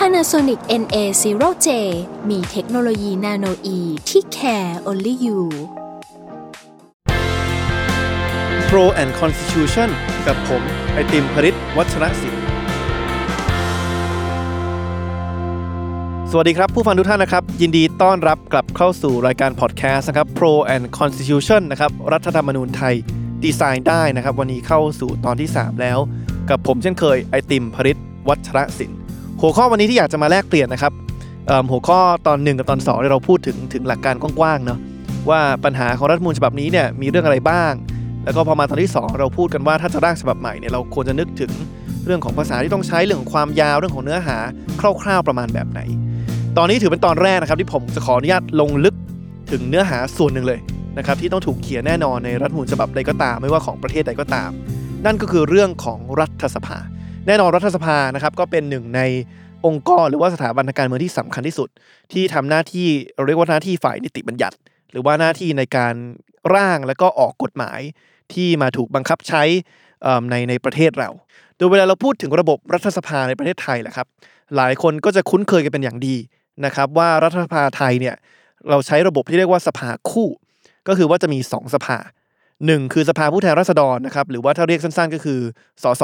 Panasonic NA0J มีเทคโนโลยีนาโนอีที่ care only you Pro and Constitution กับผม ไอติมพริตวัชรศิลป์สวัสดีครับ ผู้ฟังทุกท่านนะครับ ยินดีต้อนรับกลับเข้าสู่รายการพอดแคสต์นะครับ Pro and Constitution นะครับ รัฐธรรมนูญไทยดีไซน์ได้นะครับ วันนี้เข้าสู่ตอนที่ 3 แล้ว กับผมเช่นเคยไอติมพริตวัชรศิลป์ หัวข้อวันนี้ที่อยากจะมาแลกเปลี่ยนนะครับหัวข้อตอน 1 กับตอน2เนี่เราพูดถึงถึงหลักการกว้างๆเนาะว่าปัญหาของรัฐมนูญฉบับนี้เนี่ยมีเรื่องอะไรบ้าง แล้วก็พอมาตอนที่ 2 เราพูดกันว่าถ้าจะร่างฉบับใหม่เนี่ยเราควรจะนึกถึงเรื่องของภาษาที่ต้องใช้เรื่องของความยาวเรื่องของเนื้อหาคร่าวๆประมาณแบบไหน ตอนนี้ถือเป็นตอนแรกนะครับที่ผมจะขออนุญาตลงลึกถึงเนื้อหาส่วนหนึ่งเลยนะครับที่ต้องถูกเขียนแน่นอนในรัฐมนูญฉบับใดก็ตาม ไม่ว่าของประเทศใดก็ตาม นั่นก็คือเรื่องของรัฐสภา แน่นอนรัฐสภานะครับก็เป็นหนึ่งในองค์กรหรือว่าสถาบันทางการเมืองที่สำคัญที่สุด ที่ทำหน้าที่เราเรียกว่าหน้าที่ฝ่ายนิติบัญญัติ หรือว่าหน้าที่ในการร่างแล้วก็ออกกฎหมายที่มาถูกบังคับใช้ในในประเทศเรา โดยเวลาเราพูดถึงระบบรัฐสภาในประเทศไทยแหละครับ หลายคนก็จะคุ้นเคยกันเป็นอย่างดีนะครับ ว่ารัฐสภาไทยเนี่ยเราใช้ระบบที่เรียกว่าสภาคู่ ก็คือว่าจะมี 2 สภา 1คือสภาผู้แทนราษฎรนะครับหรือว่าถ้าเรียกสั้นๆ ก็คือสส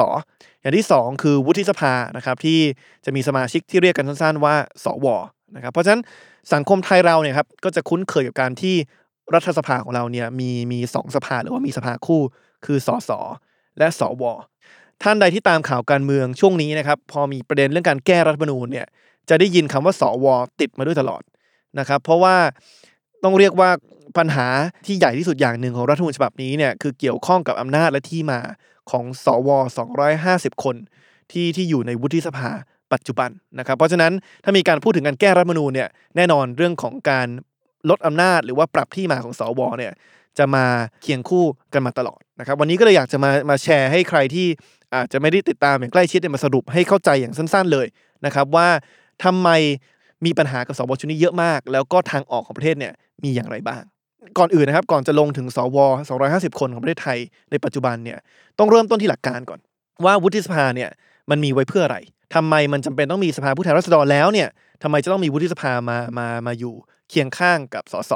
อย่างที่ 2 คือวุฒิสภานะครับที่จะมีสมาชิกที่เรียกกันสั้นๆ ว่าสวนะครับเพราะฉะนั้นสังคมไทยเราเนี่ยครับก็จะคุ้นเคยกับการที่รัฐสภาของเราเนี่ยมีมีสองสภาหรือว่ามีสภาคู่คือสสและสวท่านใดที่ตามข่าวการเมืองช่วงนี้นะครับพอมีประเด็นเรื่องการแก้รัฐธรรมนูญเนี่ยจะได้ยินคำว่าสวติดมาด้วยตลอดนะครับเพราะว่า ต้องเรียกว่าปัญหาที่ใหญ่ที่สุดอย่างหนึ่งของรัฐธรรมนูญฉบับนี้เนี่ยคือเกี่ยวข้องกับอำนาจและที่มาของสว 250 คนที่ที่อยู่ในวุฒิสภาปัจจุบันนะครับ เพราะฉะนั้นถ้ามีการพูดถึงการแก้รัฐมนูญเนี่ยแน่นอนเรื่องของการลดอำนาจหรือว่าปรับที่มาของสวเนี่ยจะมาเคียงคู่กันมาตลอดนะครับ วันนี้ก็เลยอยากจะมามาแชร์ให้ใครที่อาจจะไม่ได้ติดตามอย่างใกล้ชิดเนี่ยมาสรุปให้เข้าใจอย่างสั้น ๆเลยนะครับว่าทำไม มีปัญหากับสวชุดนี้เยอะมาก แล้วก็ทางออกของประเทศเนี่ยมีอย่างไรบ้าง ก่อนอื่นนะครับ ก่อนจะลงถึงสว250 คนของประเทศไทยในปัจจุบันเนี่ยต้องเริ่มต้นที่หลักการก่อน ว่าวุฒิสภาเนี่ยมันมีไว้เพื่ออะไรทำไมมันจำเป็นต้องมีสภาผู้แทนราษฎรแล้วเนี่ยทำไมจะต้องมีวุฒิสภามามามาอยู่เคียงข้างกับสส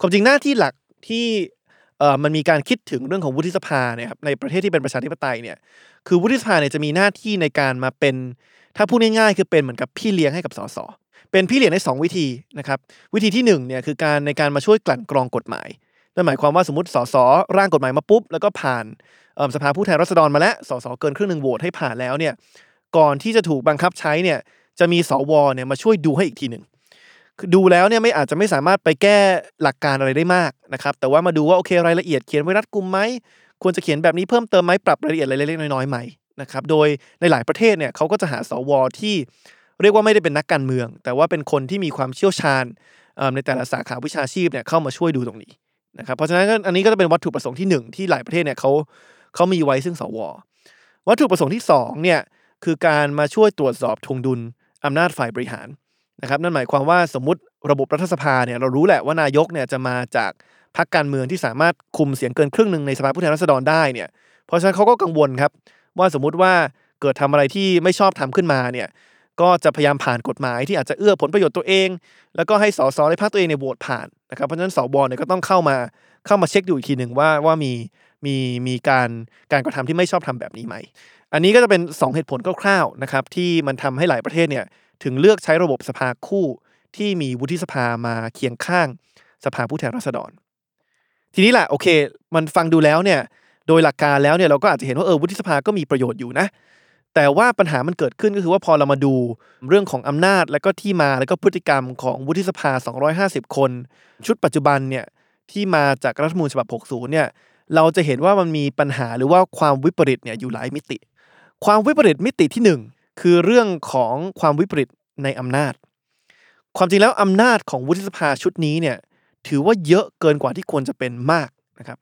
ความจริงหน้าที่หลักที่เอ่อมันมีการคิดถึงเรื่องของวุฒิสภาเนี่ยครับในประเทศที่เป็นประชาธิปไตยเนี่ยคือวุฒิสภาเนี่ยจะมีหน้าที่ในการมาเป็น ถ้าพูดง่ายๆคือเป็นเหมือนกับพี่เลี้ยงให้กับสส เป็นพี่เลี้ยงในสองวิธีนะครับวิธีที่หนึ่งเนี่ยคือการในการมาช่วยกลั่นกรองกฎหมายนั่นหมายความว่าสมมติสสร่างกฎหมายมาปุ๊บ แล้วก็ผ่านสภาผู้แทนราษฎรมาแล้วสสเกินครึ่งหนึ่งโหวตให้ผ่านแล้วเนี่ยก่อนที่จะถูกบังคับใช้เนี่ยจะมีสวเนี่ยมาช่วยดูให้อีกทีหนึ่งดูแล้วเนี่ยไม่อาจจะไม่สามารถไปแก้หลักการอะไรได้มากนะครับแต่ว่ามาดูว่าโอเครายละเอียดเขียนไว้รัดกุมไหมควรจะเขียนแบบนี้เพิ่มเติมไหมปรับรายละเอียดอะไรเล็กๆน้อยๆไหมนะครับโดยในหลายประเทศเนี่ยเขาก็จะหาสวที่ เรียกว่าไม่ได้เป็นนักการเมือง แต่ว่าเป็นคนที่มีความเชี่ยวชาญในแต่ละสาขาวิชาชีพเนี่ยเข้ามาช่วยดูตรงนี้นะครับเพราะฉะนั้นอันนี้ก็จะเป็นวัตถุประสงค์ที่หนึ่งที่หลายประเทศเนี่ยเขาเขามีไว้ซึ่งสว วัตถุประสงค์ที่สองเนี่ยคือการมาช่วยตรวจสอบทวงดุลอำนาจฝ่ายบริหารนะครับนั่นหมายความว่าสมมติระบบรัฐสภาเนี่ยเรารู้แหละว่านายกเนี่ยจะมาจากพรรคการเมืองที่สามารถคุมเสียงเกินครึ่งหนึ่งในสภาผู้แทนราษฎรได้เนี่ยเพราะฉะนั้นเขาก็กังวลครับว่าสมมุติว่าเกิดทำอะไรที่ไม่ชอบทำขึ้นมาเนี่ย ก็จะพยายามผ่านกฎหมายที่อาจจะเอื้อผลประโยชน์ตัวเอง แล้วก็ให้สสในพรรคตัวเองเนี่ยโหวตผ่านนะครับเพราะฉะนั้นสวเนี่ยก็ต้องเข้ามาเข้ามาเช็คดูอีกทีหนึ่งว่าว่ามีมีมีการการกระทำที่ไม่ชอบทำแบบนี้ไหม อันนี้ก็จะเป็น 2 เหตุผลคร่าวๆนะครับที่มันทำให้หลายประเทศเนี่ยถึงเลือกใช้ระบบสภาคู่ที่มีวุฒิสภามาเคียงข้างสภาผู้แทนราษฎร ทีนี้แหละโอเค มันฟังดูแล้วเนี่ยโดยหลักการแล้วเนี่ยเราก็อาจจะเห็นว่าเออวุฒิสภาก็มีประโยชน์อยู่นะ แต่ว่าปัญหามันเกิดขึ้นก็คือว่าพอเรามาดูเรื่องของอำนาจ และก็ที่มาและก็พฤติกรรมของวุฒิสภา 250 คน ชุดปัจจุบันเนี่ยที่มาจากรัฐธรรมนูญฉบับ 60 เนี่ยเราจะเห็นว่ามันมีปัญหาหรือว่าความวิปริตเนี่ยอยู่หลายมิติ ความวิปริตมิติที่หนึ่งคือเรื่องของความวิปริตในอำนาจ ความจริงแล้วอำนาจของวุฒิสภาชุดนี้เนี่ยถือว่าเยอะเกินกว่าที่ควรจะเป็นมากนะครับ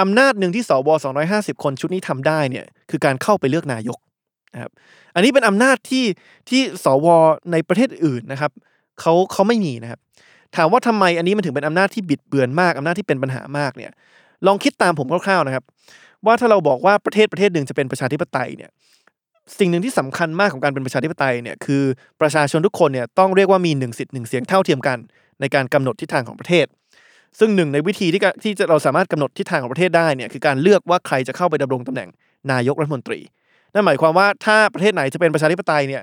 อำนาจหนึ่งที่สว250 คนชุดนี้ทำได้เนี่ยคือการเข้าไปเลือกนายก นะครับอันนี้เป็นอำนาจที่ที่สวในประเทศอื่นนะครับเขาเขาไม่มีนะครับ ถามว่าทำไมอันนี้มันถึงเป็นอำนาจที่บิดเบือนมากอำนาจที่เป็นปัญหามากเนี่ย ลองคิดตามผมคร่าวๆนะครับ ว่าถ้าเราบอกว่าประเทศประเทศหนึ่งจะเป็นประชาธิปไตยเนี่ยสิ่งหนึ่งที่สำคัญมากของการเป็นประชาธิปไตยเนี่ยคือประชาชนทุกคนเนี่ยต้องเรียกว่ามีหนึ่งสิทธิ์หนึ่งเสียงเท่าเทียมกัน ในการกำหนดทิศทางของประเทศ ซึ่งหนึ่งในวิธีที่ที่จะเราสามารถกำหนดทิศทางของประเทศได้เนี่ยคือการเลือกว่าใครจะเข้าไปดำรงตำแหน่งนายกรัฐมนตรี นั่นหมายความว่าถ้าประเทศไหนจะเป็นประชาธิปไตยเนี่ย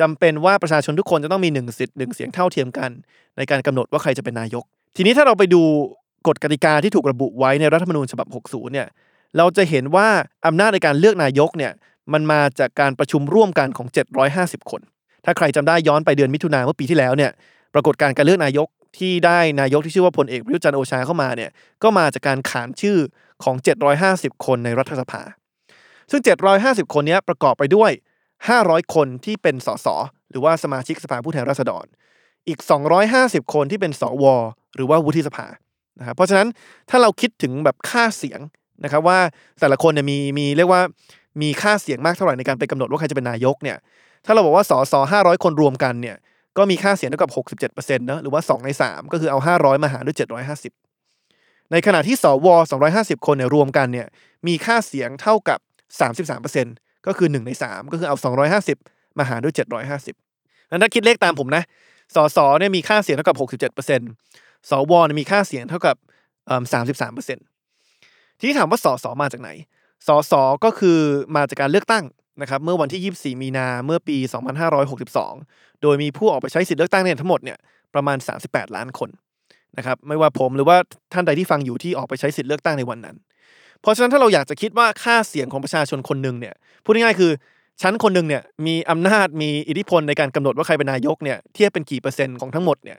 จำเป็นว่าประชาชนทุกคนจะต้องมีหนึ่งสิทธิ์หนึ่งเสียงเท่าเทียมกัน ในการกำหนดว่าใครจะเป็นนายก ทีนี้ถ้าเราไปดูกฎกติกาที่ถูกระบุไว้ในรัฐธรรมนูญฉบับ 60 เนี่ยเราจะเห็นว่าอำนาจในการเลือกนายกเนี่ยมันมาจากการประชุมร่วมกันของ 750 คน ถ้าใครจำได้ย้อนไปเดือนมิถุนาเมื่อปีที่แล้วเนี่ยปรากฏการการเลือกนายกที่ได้นายกที่ชื่อว่าพลเอกประยุจันทร์โอชาเข้ามาเนี่ยก็มาจากการขานชื่อของ 750 คนในรัฐสภา ซึ่ง 750 คนนี้ประกอบไปด้วย 500 คนที่เป็นสสหรือว่าสมาชิกสภาผู้แทนราษฎร อีก 250 คนที่เป็นสวหรือว่าวุฒิสภานะครับเพราะฉะนั้นถ้าเราคิดถึงแบบค่าเสียงนะครับว่าแต่ละคนเนี่ยมีมีเรียกว่ามีค่าเสียงมากเท่าไหร่ในการไปกำหนดว่าใครจะเป็นนายกเนี่ยถ้าเราบอกว่าสส500คนรวมกันเนี่ยก็มีค่าเสียงเท่ากับ 67%เนอะหรือว่า 2 ใน 3 ก็คือเอา 500 มาหารด้วย 750 ในขณะที่สว250 คนเนี่ยรวมกันเนี่ยมีค่าเสียงเท่ากับ 33%ก็คือ 1 ใน 3 ก็คือเอา 250 มาหารด้วย 750นั้นถ้าคิดเลขตามผมนะ สสเนี่ยมีค่าเสียงเท่ากับ 67%สวเนี่ยมีค่าเสียงเท่ากับเอ่อ33%ทีนี้ถามว่าสสมาจากไหน สสก็คือมาจากการเลือกตั้งนะครับเมื่อวันที่ 24 มีนาเมื่อปี 2562 โดยมีผู้ออกไปใช้สิทธิเลือกตั้งเนี่ยทั้งหมดเนี่ยประมาณ 38 ล้านคนนะครับไม่ว่าผมหรือว่าท่านใดที่ฟังอยู่ที่ออกไปใช้สิทธิเลือกตั้งในวันนั้น เพราะฉะนั้นถ้าเราอยากจะคิดว่าค่าเสียงของประชาชนคนหนึ่งเนี่ยพูดง่ายๆคือชั้นคนหนึ่งเนี่ยมีอำนาจมีอิทธิพลในการกำหนดว่าใครเป็นนายกเนี่ยเทียบเป็นกี่เปอร์เซ็นต์ของทั้งหมดเนี่ย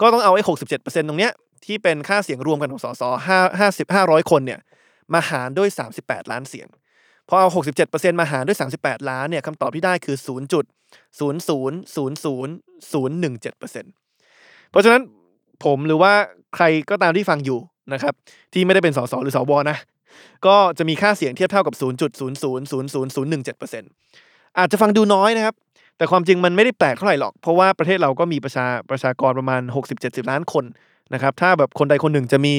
ก็ต้องเอาไอ้หกสิบเจ็ดเปอร์เซ็นต์ตรงเนี้ยที่เป็นค่าเสียงรวมกันของสสห้าห้าสิบห้าร้อยคนเนี่ยมาหารด้วยสามสิบแปดล้านเสียงพอเอาหกสิบเจ็ดเปอร์เซ็นต์มาหารด้วยสามสิบแปดล้านเนี่ยคำตอบที่ได้คือศูนย์จุดศูนย์ศูนย์ศูนย์ศูนย์ศูนย์หนึ่งเจ็ดเปอร์เซ็นต์เพราะฉะนั้นผมหรือว่าใครก็ตามที่ฟังอยู่นะครับที่ไม่ได้เป็นสสหรือสวนะ ก็จะมีค่าเสียงเทียบเท่ากับ 0.0000017%อาจจะฟังดูน้อยนะครับ แต่ความจริงมันไม่ได้แปลกเท่าไหร่หรอก เพราะว่าประเทศเราก็มีประชาประชากรประมาณ 60-70 ล้านคนนะครับ ถ้าแบบคนใดคนหนึ่งจะมี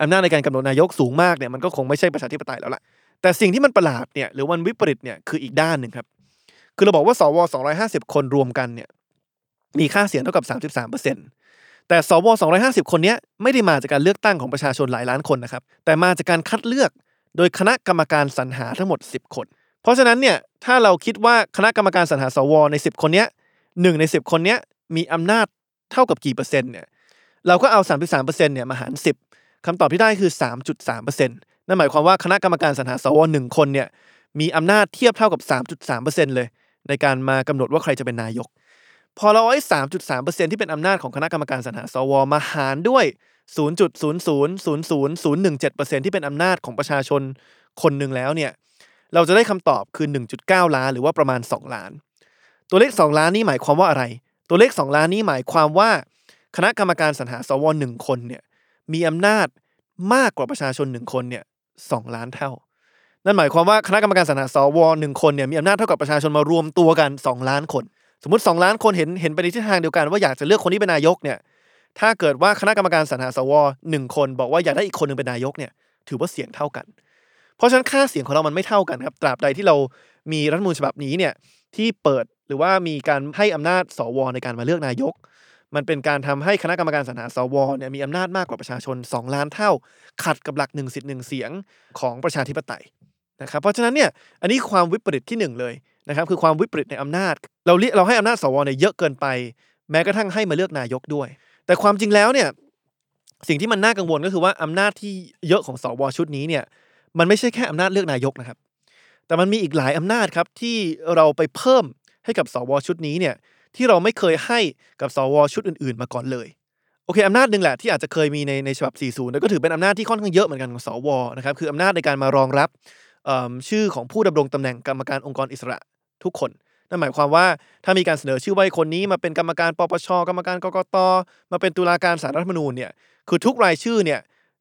อำนาจในการกำหนดนายกสูงมากเนี่ยมันก็คงไม่ใช่ประชาธิปไตยแล้วล่ะ แต่สิ่งที่มันประหลาดเนี่ยหรือมันวิปริตเนี่ยคืออีกด้านหนึ่งครับ คือเราบอกว่าสว 250 คนรวมกันเนี่ยมีค่าเสียงเท่ากับ 33% แต่สว250 คนนี้ไม่ได้มาจากการเลือกตั้งของประชาชนหลายล้านคนนะครับ แต่มาจากการคัดเลือกโดยคณะกรรมการสรรหาทั้งหมด 10 คน เพราะฉะนั้นเนี่ยถ้าเราคิดว่าคณะกรรมการสรรหาสวใน 10 คนนี้หนึ่งใน 10 คนนี้มีอำนาจเท่ากับกี่เปอร์เซ็นต์เนี่ยเราก็เอา 33%เนี่ยมาหาร 10คำตอบที่ได้คือ 3.3%นั่นหมายความว่าคณะกรรมการสรรหาสวหนึ่งคนเนี่ยมีอำนาจเทียบเท่ากับ 3.3%เลย ในการมากำหนดว่าใครจะเป็นนายก พอเราเอาไอ้3.3%ที่เป็นอำนาจของคณะกรรมการสรรหาสวมาหารด้วย0.0000017%ที่เป็นอำนาจของประชาชนคนหนึ่งแล้วเนี่ย เราจะได้คำตอบคือ1.9ล้านหรือว่าประมาณ2ล้าน ตัวเลข2ล้านนี้หมายความว่าอะไร ตัวเลข2ล้านนี้หมายความว่า คณะกรรมการสรรหาสวหนึ่งคนเนี่ยมีอำนาจมากกว่าประชาชนหนึ่งคนเนี่ยสองล้านเท่า นั่นหมายความว่าคณะกรรมการสรรหาสวหนึ่งคนเนี่ยมีอำนาจเท่ากับประชาชนมารวมตัวกัน2ล้านคน สมมติ 2 ล้านคนเห็นเห็นไปในทิศทางเดียวกันว่าอยากจะเลือกคนที่เป็นนายกเนี่ย ถ้าเกิดว่าคณะกรรมการสรรหาสวหนึ่งคนบอกว่าอยากได้อีกคนหนึ่งเป็นนายกเนี่ย ถือว่าเสียงเท่ากัน เพราะฉะนั้นค่าเสียงของเรามันไม่เท่ากันครับ ตราบใดที่เรามีรัฐมนูญฉบับนี้เนี่ยที่เปิดหรือว่ามีการให้อำนาจสวในการมาเลือกนายก มันเป็นการทำให้คณะกรรมการสรรหาสวเนี่ยมีอำนาจมากกว่าประชาชน 2 ล้านเท่า ขัดกับหลักหนึ่งสิทธิ์หนึ่งเสียงของประชาธิปไตยนะครับเพราะฉะนั้นเนี่ยอันนี้ความวิปริตที่หนึ่งเลย นะครับคือความวิปริตในอำนาจ เราเรียเราให้อำนาจสวเนี่ยเยอะเกินไป แม้กระทั่งให้มาเลือกนายกด้วย แต่ความจริงแล้วเนี่ยสิ่งที่มันน่ากังวลก็คือว่าอำนาจที่เยอะของสวชุดนี้เนี่ยมันไม่ใช่แค่อำนาจเลือกนายกนะครับ แต่มันมีอีกหลายอำนาจครับที่เราไปเพิ่มให้กับสวชุดนี้เนี่ยที่เราไม่เคยให้กับสวชุดอื่น ๆ มาก่อนเลยโอเคอำนาจหนึ่งแหละที่อาจจะเคยมีในในฉบับ 40 แล้วก็ถือเป็นอำนาจที่ค่อนข้างเยอะเหมือนกันของสวนะครับคืออำนาจในการมารองรับ ชื่อของผู้ดำรงตำแหน่งกรรมการองค์กรอิสระทุกคนนั่นหมายความว่าถ้ามีการเสนอชื่อว่าคนนี้มาเป็นกรรมการปปชกรรมการกกตมาเป็นตุลาการสารรัฐมนูญเนี่ยคือทุกรายชื่อเนี่ย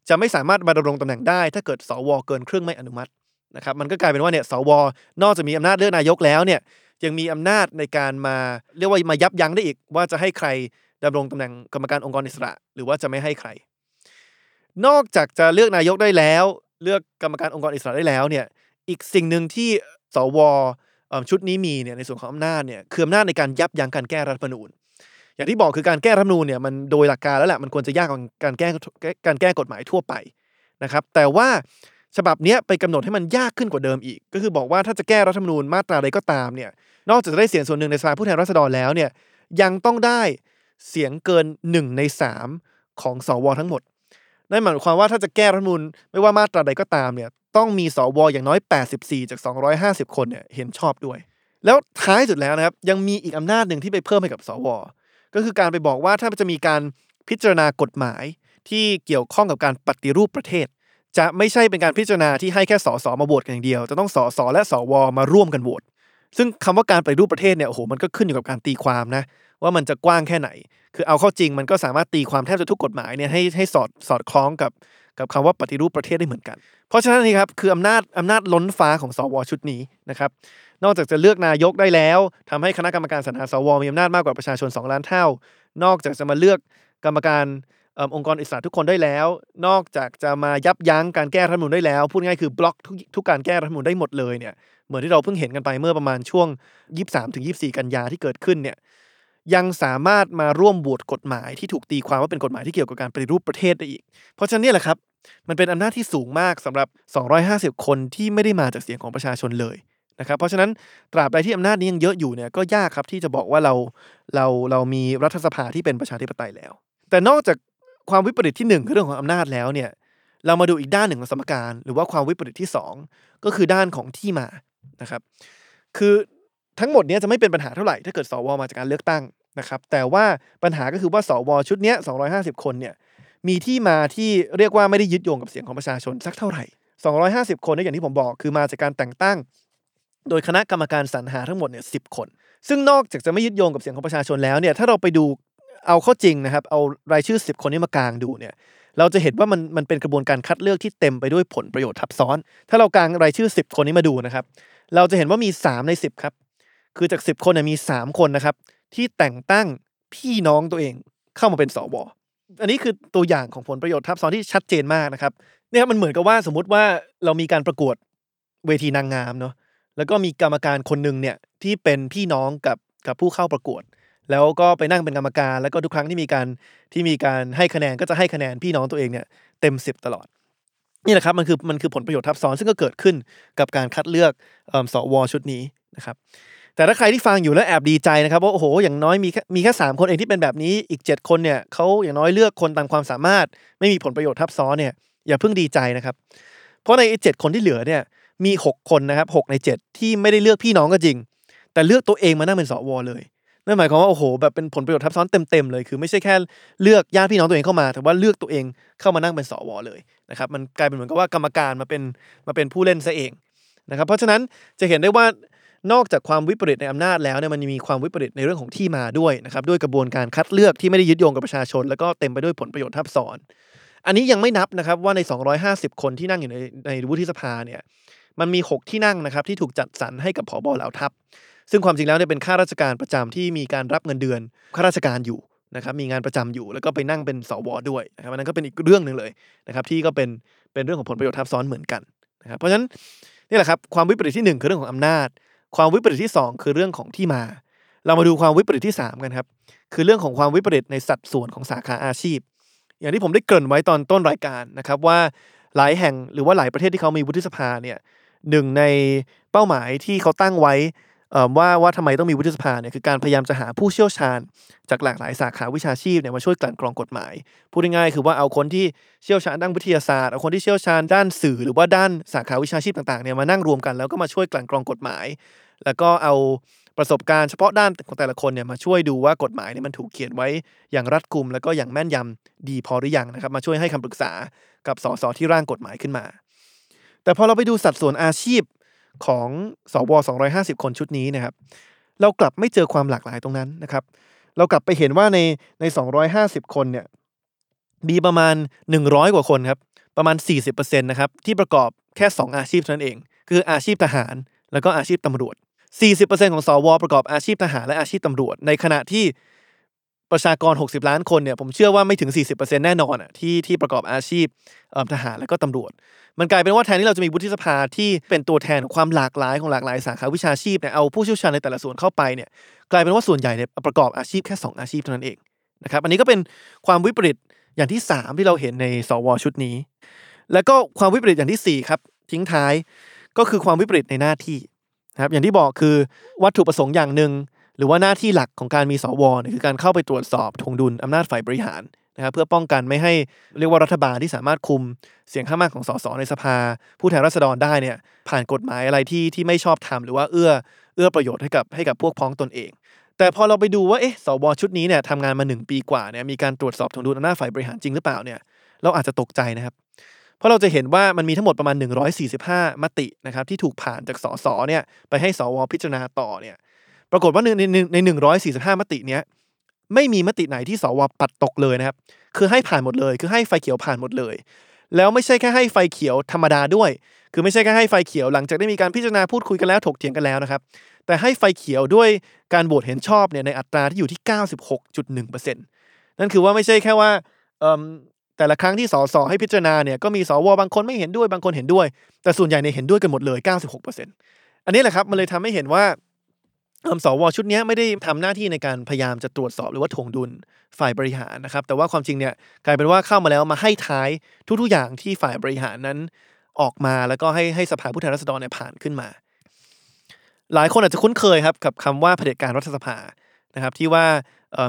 จะไม่สามารถมาดำรงตำแหน่งได้ ถ้าเกิดสวเกินครึ่งไม่อนุมัตินะครับมันก็กลายเป็นว่าเนี่ยสวนอกจากมีอำนาจเลือกนายกแล้วเนี่ยยังมีอำนาจในการมาเรียกว่ามายับยั้งได้อีก ว่าจะให้ใครดำรงตำแหน่งกรรมการองค์กรอิสระ หรือว่าจะไม่ให้ใคร นอกจากจะเลือกนายกได้แล้ว เลือกกรรมการองค์กรอิสระได้แล้วเนี่ยอีกสิ่งหนึ่งที่สวชุดนี้มีเนี่ยในส่วนของอำนาจเนี่ยคืออำนาจในการยับยั้งการแก้รัฐธรรมนูญ อย่างที่บอกคือการแก้รัฐธรรมนูญเนี่ยมันโดยหลักการแล้วแหละมันควรจะยากกว่าการแก้การแก้กฎหมายทั่วไปนะครับ แต่ว่าฉบับนี้ไปกำหนดให้มันยากขึ้นกว่าเดิมอีก ก็คือบอกว่าถ้าจะแก้รัฐธรรมนูญมาตราใดก็ตามเนี่ยนอกจากจะได้เสียงส่วนหนึ่งในสภาผู้แทนราษฎรแล้วเนี่ยยังต้องได้เสียงเกิน1ใน3ของสวทั้งหมด นั่นหมายความว่าถ้าจะแก้รัฐมนูญไม่ว่ามาตราใดก็ตามเนี่ยต้องมีสวอย่างน้อย 84 จาก 250 คนเนี่ยเห็นชอบด้วย แล้วท้ายสุดแล้วนะครับยังมีอีกอำนาจหนึ่งที่ไปเพิ่มให้กับสว ก็คือการไปบอกว่าถ้าจะมีการพิจารณากฎหมายที่เกี่ยวข้องกับการปฏิรูปประเทศ จะไม่ใช่เป็นการพิจารณาที่ให้แค่สสมาโหวตกันอย่างเดียว จะต้องสสและสวมาร่วมกันโหวตซึ่งคำว่าการปฏิรูปประเทศเนี่ยโอ้โหมันก็ขึ้นอยู่กับการตีความนะว่ามันจะกว้างแค่ไหน คือเอาเข้าจริงมันก็สามารถตีความแทบจะทุกกฎหมายเนี่ยให้ให้สอดสอดคล้องกับกับคำว่าปฏิรูปประเทศได้เหมือนกัน เพราะฉะนั้นนี่ครับคืออำนาจอำนาจล้นฟ้าของสวชุดนี้นะครับนอกจากจะเลือกนายกได้แล้วทำให้คณะกรรมการสรรหาสวมีอำนาจมากกว่าประชาชน 2 ล้านเท่า นอกจากจะมาเลือกกรรมการองค์กรอิสระทุกคนได้แล้ว นอกจากจะมายับยั้งการแก้รัฐมนูลได้แล้ว พูดง่ายคือบล็อกทุกทุกการแก้รัฐมนูลได้หมดเลยเนี่ยเหมือนที่เราเพิ่งเห็นกันไปเมื่อประมาณช่วง 23ถึง24 กันยาที่เกิดขึ้นเนี่ย ยังสามารถมาร่วมบวชกฎหมายที่ถูกตีความว่าเป็นกฎหมายที่เกี่ยวกับการปฏิรูปประเทศได้อีก เพราะฉะนั้นนี่แหละครับ มันเป็นอำนาจที่สูงมากสำหรับ 250 คนที่ไม่ได้มาจากเสียงของประชาชนเลยนะครับ เพราะฉะนั้นตราบใดที่อำนาจนี้ยังเยอะอยู่เนี่ยก็ยากครับที่จะบอกว่าเราเราเรามีรัฐสภาที่เป็นประชาธิปไตยแล้ว แต่นอกจากความวิปริตที่1คือเรื่องของอำนาจแล้วเนี่ยเรามาดูอีกด้านหนึ่งของสมการ หรือว่าความวิปริตที่ 2 ก็คือด้านของที่มานะครับ คือทั้งหมดนี้จะไม่เป็นปัญหาเท่าไหร่ถ้าเกิดสวมาจากการเลือกตั้ง นะครับแต่ว่าปัญหาก็คือว่าสวชุดนี้250 คนเนี่ยมีที่มาที่เรียกว่าไม่ได้ยึดโยงกับเสียงของประชาชนสักเท่าไหร่ 250 คนนอย่างที่ผมบอกคือมาจากการแต่งตั้ง โดยคณะกรรมการสรรหาทั้งหมดเนี่ยสิคน ซึ่งนอกจากจะไม่ยึดโยงกับเสียงของประชาชนแล้วเนี่ยถ้าเราไปดูเอาข้าจริงนะครับเอารายชื่อ 10 คนนี้มากางดูเนี่ยเราจะเห็นว่ามันมันเป็นกระบวนการคัดเลือกที่เต็มไปด้วยผลประโยชน์ทับซ้อน ถ้าเรากางรายชื่อ 10 คนนี้มาดูนะครับ เราจะเห็นว่ามี 3 ใน 10 ครับ คือจาก 10 คนเนี่ยมี 3 คนนะครับ ที่แต่งตั้งพี่น้องตัวเองเข้ามาเป็นสวอันนี้คือตัวอย่างของผลประโยชน์ทับซ้อนที่ชัดเจนมากนะครับเนี่ยมันเหมือนกับว่าสมมติว่าเรามีการประกวดเวทีนางงามเนาะแล้วก็มีกรรมการคนหนึ่งเนี่ยที่เป็นพี่น้องกับกับผู้เข้าประกวด แล้วก็ไปนั่งเป็นกรรมการ แล้วก็ทุกครั้งที่มีการที่มีการให้คะแนนก็จะให้คะแนนพี่น้องตัวเองเนี่ยเต็มสิบตลอดนี่แหละครับมันคือมันคือผลประโยชน์ทับซ้อนซึ่งก็เกิดขึ้นกับการคัดเลือกสวชุดนี้นะครับ แต่ถ้าใครที่ฟังอยู่แล้วแอบดีใจนะครับว่าโอ้โหอย่างน้อยมีมีแค่สามคนเองที่เป็นแบบนี้อีก 7 คนเนี่ยเขาอย่างน้อยเลือกคนตามความสามารถ ไม่มีผลประโยชน์ทับซ้อนเนี่ยอย่าเพิ่งดีใจนะครับ เพราะในเจ็ดคนที่เหลือเนี่ยมี 6 คนนะครับหใน 7 ที่ไม่ได้เลือกพี่น้องก็จริง แต่เลือกตัวเองมานั่งเป็นสวเลยนั่นหมายความว่าโอ้โหแบบเป็นผลประโยชน์ทับซ้อนเต็มๆเลยคือไม่ใช่แค่เลือกญาติพี่น้องตัวเองเข้ามา แต่ว่าเลือกตัวเองเข้ามานั่งเป็นสวเลยนะครับมันกลายเป็นเหมือนกับว่ากรรมการมาเป็นมาเป็นผู้เล่นซะเองนะครับเพราะฉะนั้นจะเห็นได้ว่า นอกจากความวิปริตในอำนาจแล้วเนี่ยมันมีความวิปริตในเรื่องของที่มาด้วยนะครับด้วยกระบวนการคัดเลือกที่ไม่ได้ยึดโยงกับประชาชน แล้วก็เต็มไปด้วยผลประโยชน์ทับซ้อน อันนี้ยังไม่นับนะครับว่าใน 250 คนที่นั่งอยู่ในในวุฒิสภาเนี่ยมันมี 6 ที่นั่งนะครับที่ถูกจัดสรรให้กับผอบเหล่าทัพ ซึ่งความจริงแล้วเนี่ยเป็นข้าราชการประจำที่มีการรับเงินเดือนข้าราชการอยู่นะครับมีงานประจำอยู่แล้วก็ไปนั่งเป็นสวด้วยนะครับอันนั้นก็เป็นอีกเรื่องหนึ่งเลยนะครับที่ก็เป็นเป็นเรื่องของผลประโยชน์ทับซ้อนเหมือนกันนะครับเพราะฉะนั้นนี่แหละครับความวิปริตที่ 1 คือเรื่องของอำนาจ ความวิปริตที่ 2 คือเรื่องของที่มา เรามาดูความวิปริตที่ 3 กันครับ คือเรื่องของความวิปริตในสัดส่วนของสาขาอาชีพ อย่างที่ผมได้เกริ่นไว้ตอนต้นรายการนะครับว่าหลายแห่งหรือว่าหลายประเทศที่เขามีวุฒิสภาเนี่ยหนึ่งในเป้าหมายที่เขาตั้งไว้ ว่าว่าทำไมต้องมีวุฒิสภาเนี่ยคือการพยายามจะหาผู้เชี่ยวชาญ จากหลากหลายสาขาวิชาชีพเนี่ยมาช่วยกลั่นกรองกฎหมาย พูดง่ายๆคือว่าเอาคนที่เชี่ยวชาญด้านวิทยาศาสตร์เอาคนที่เชี่ยวชาญด้านสื่อหรือว่าด้านสาขาวิชาชีพต่างๆเนี่ยมานั่งรวมกันแล้วก็มาช่วยกลั่นกรองกฎหมาย แล้วก็เอาประสบการณ์เฉพาะด้านของแต่ละคนเนี่ยมาช่วยดูว่ากฎหมายเนี่ยมันถูกเขียนไว้อย่างรัดกุม แล้วก็อย่างแม่นยำดีพอหรือยังนะครับมาช่วยให้คำปรึกษากับสสที่ร่างกฎหมายขึ้นมา แต่พอเราไปดูสัดส่วนอาชีพ ของสว250 คนชุดนี้นะครับ เรากลับไม่เจอความหลากหลายตรงนั้นนะครับ เรากลับไปเห็นว่าในใน 250 คนเนี่ยมีประมาณ 100 กว่าคนครับประมาณ 40%นะครับที่ประกอบแค่ 2 อาชีพเท่านั้นเอง คืออาชีพทหารแล้วก็อาชีพตำรวจ 40%ของสวประกอบอาชีพทหารและอาชีพตำรวจ ในขณะที่ ประชากร 60 ล้านคนเนี่ยผมเชื่อว่าไม่ถึง 40%แน่นอนอะที่ที่ประกอบอาชีพทหารและก็ตำรวจ มันกลายเป็นว่าแทนที่เราจะมีวุฒิสภาที่เป็นตัวแทนของความหลากหลายของหลากหลายสาขาวิชาชีพเนี่ยเอาผู้เชี่ยวชาญในแต่ละส่วนเข้าไปเนี่ยกลายเป็นว่าส่วนใหญ่เนี่ยประกอบอาชีพแค่ 2 อาชีพเท่านั้นเองนะครับอันนี้ก็เป็นความวิปริตอย่างที่ 3 ที่เราเห็นในสวชุดนี้ แล้วก็ความวิปริตอย่างทีสี่4ครับทิ้งท้ายก็คือความวิปริตในหน้าที่นะครับอย่างที่บอกคือวัตถุประสงค์อย่างหนึ่ง หรือว่าหน้าที่หลักของการมีสวเนี่ยคือการเข้าไปตรวจสอบทวงดุลอำนาจฝ่ายบริหารนะครับเพื่อป้องกันไม่ให้เรียกว่ารัฐบาลที่สามารถคุมเสียงข้างมากของสสในสภา ผู้แทนราษฎรได้เนี่ยผ่านกฎหมายอะไรที่ที่ไม่ชอบทำหรือว่าเอื้อเอื้อประโยชน์ให้กับให้กับพวกพ้องตนเอง แต่พอเราไปดูว่าเอ๊ะสวชุดนี้เนี่ยทำงานมา 1 ปีกว่าเนี่ยมีการตรวจสอบทวงดุลอำนาจฝ่ายบริหารจริงหรือเปล่าเนี่ยเราอาจจะตกใจนะครับ เพราะเราจะเห็นว่ามันมีทั้งหมดประมาณ 145 มตินะครับที่ถูกผ่านจากสสเนี่ยไปให้สวพิจารณาต่อเนี่ย ปรากฏว่าในในในใน145มติเนี้ยไม่มีมติไหนที่สวปัดตกเลยนะครับ คือให้ผ่านหมดเลย คือให้ไฟเขียวผ่านหมดเลย แล้วไม่ใช่แค่ให้ไฟเขียวธรรมดาด้วย คือไม่ใช่แค่ให้ไฟเขียวหลังจากได้มีการพิจารณาพูดคุยกันแล้วถกเถียงกันแล้วนะครับ แต่ให้ไฟเขียวด้วยการโหวตเห็นชอบเนี่ยในอัตราที่อยู่ที่ 96.1%นั่นคือว่าไม่ใช่แค่ว่าเอิ่มแต่ละครั้งที่สสให้พิจารณาเนี่ยก็มีสวบางคนไม่เห็นด้วยบางคนเห็นด้วย แต่ส่วนใหญ่เนี่ยเห็นด้วยกันหมดเลย 96%อันนี้แหละครับมันเลยทำให้เห็นว่า สวชุดนี้ไม่ได้ทำหน้าที่ในการพยายามจะตรวจสอบหรือว่าถ่วงดุลฝ่ายบริหารนะครับ แต่ว่าความจริงเนี่ยกลายเป็นว่าเข้ามาแล้วมาให้ท้ายทุกๆอย่างที่ฝ่ายบริหารนั้นออกมาแล้วก็ให้ให้สภาผู้แทนราษฎรเนี่ยผ่านขึ้นมา หลายคนอาจจะคุ้นเคยครับกับคำว่าเผด็จการรัฐสภานะครับ ที่ว่า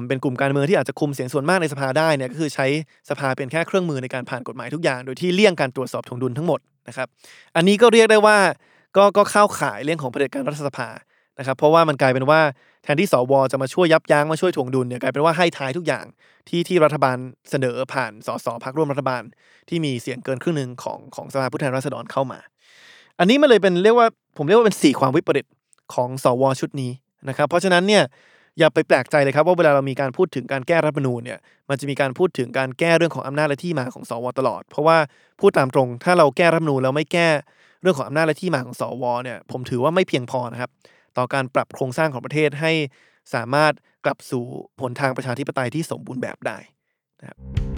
เป็นกลุ่มการเมืองที่อาจจะคุมเสียงส่วนมากในสภาได้เนี่ยก็คือใช้สภาเป็นแค่เครื่องมือในการผ่านกฎหมายทุกอย่าง โดยที่เลี่ยงการตรวจสอบถ่วงดุลทั้งหมดนะครับ อันนี้ก็เรียกได้ว่าก็ก็เข้าข่ายเรื่องของเผด็จการรัฐสภา นะครับเพราะว่ามันกลายเป็นว่าแทนที่สวจะมาช่วยยับยั้งมาช่วยถ่วงดุลเนี่ยกลายเป็นว่าให้ท้ายทุกอย่างที่ที่รัฐบาลเสนอผ่านสสพักร่วมรัฐบาล ที่มีเสียงเกินครึ่งหนึ่งของของสภาผู้แทนราษฎรเข้ามา อันนี้มันเลยเป็นเรียกว่าผมเรียกว่าเป็นสีความวิปริตของสวชุดนี้นะครับเพราะฉะนั้นเนี่ยอย่าไปแปลกใจเลยครับว่าเวลาเรามีการพูดถึงการแก้รัฐมนูญเนี่ยมันจะมีการพูดถึงการแก้เรื่องของอำนาจและที่มาของสวตลอด เพราะว่าพูดตามตรง ถ้าเราแก้รัฐมนูญแล้วไม่แก้เรื่องของอำนาจและที่มาของสวเนี่ยผมถือว่าไม่เพียงพอนะครับ ต่อการปรับโครงสร้างของประเทศให้สามารถกลับสู่ผลทางประชาธิปไตยที่สมบูรณ์แบบได้นะครับ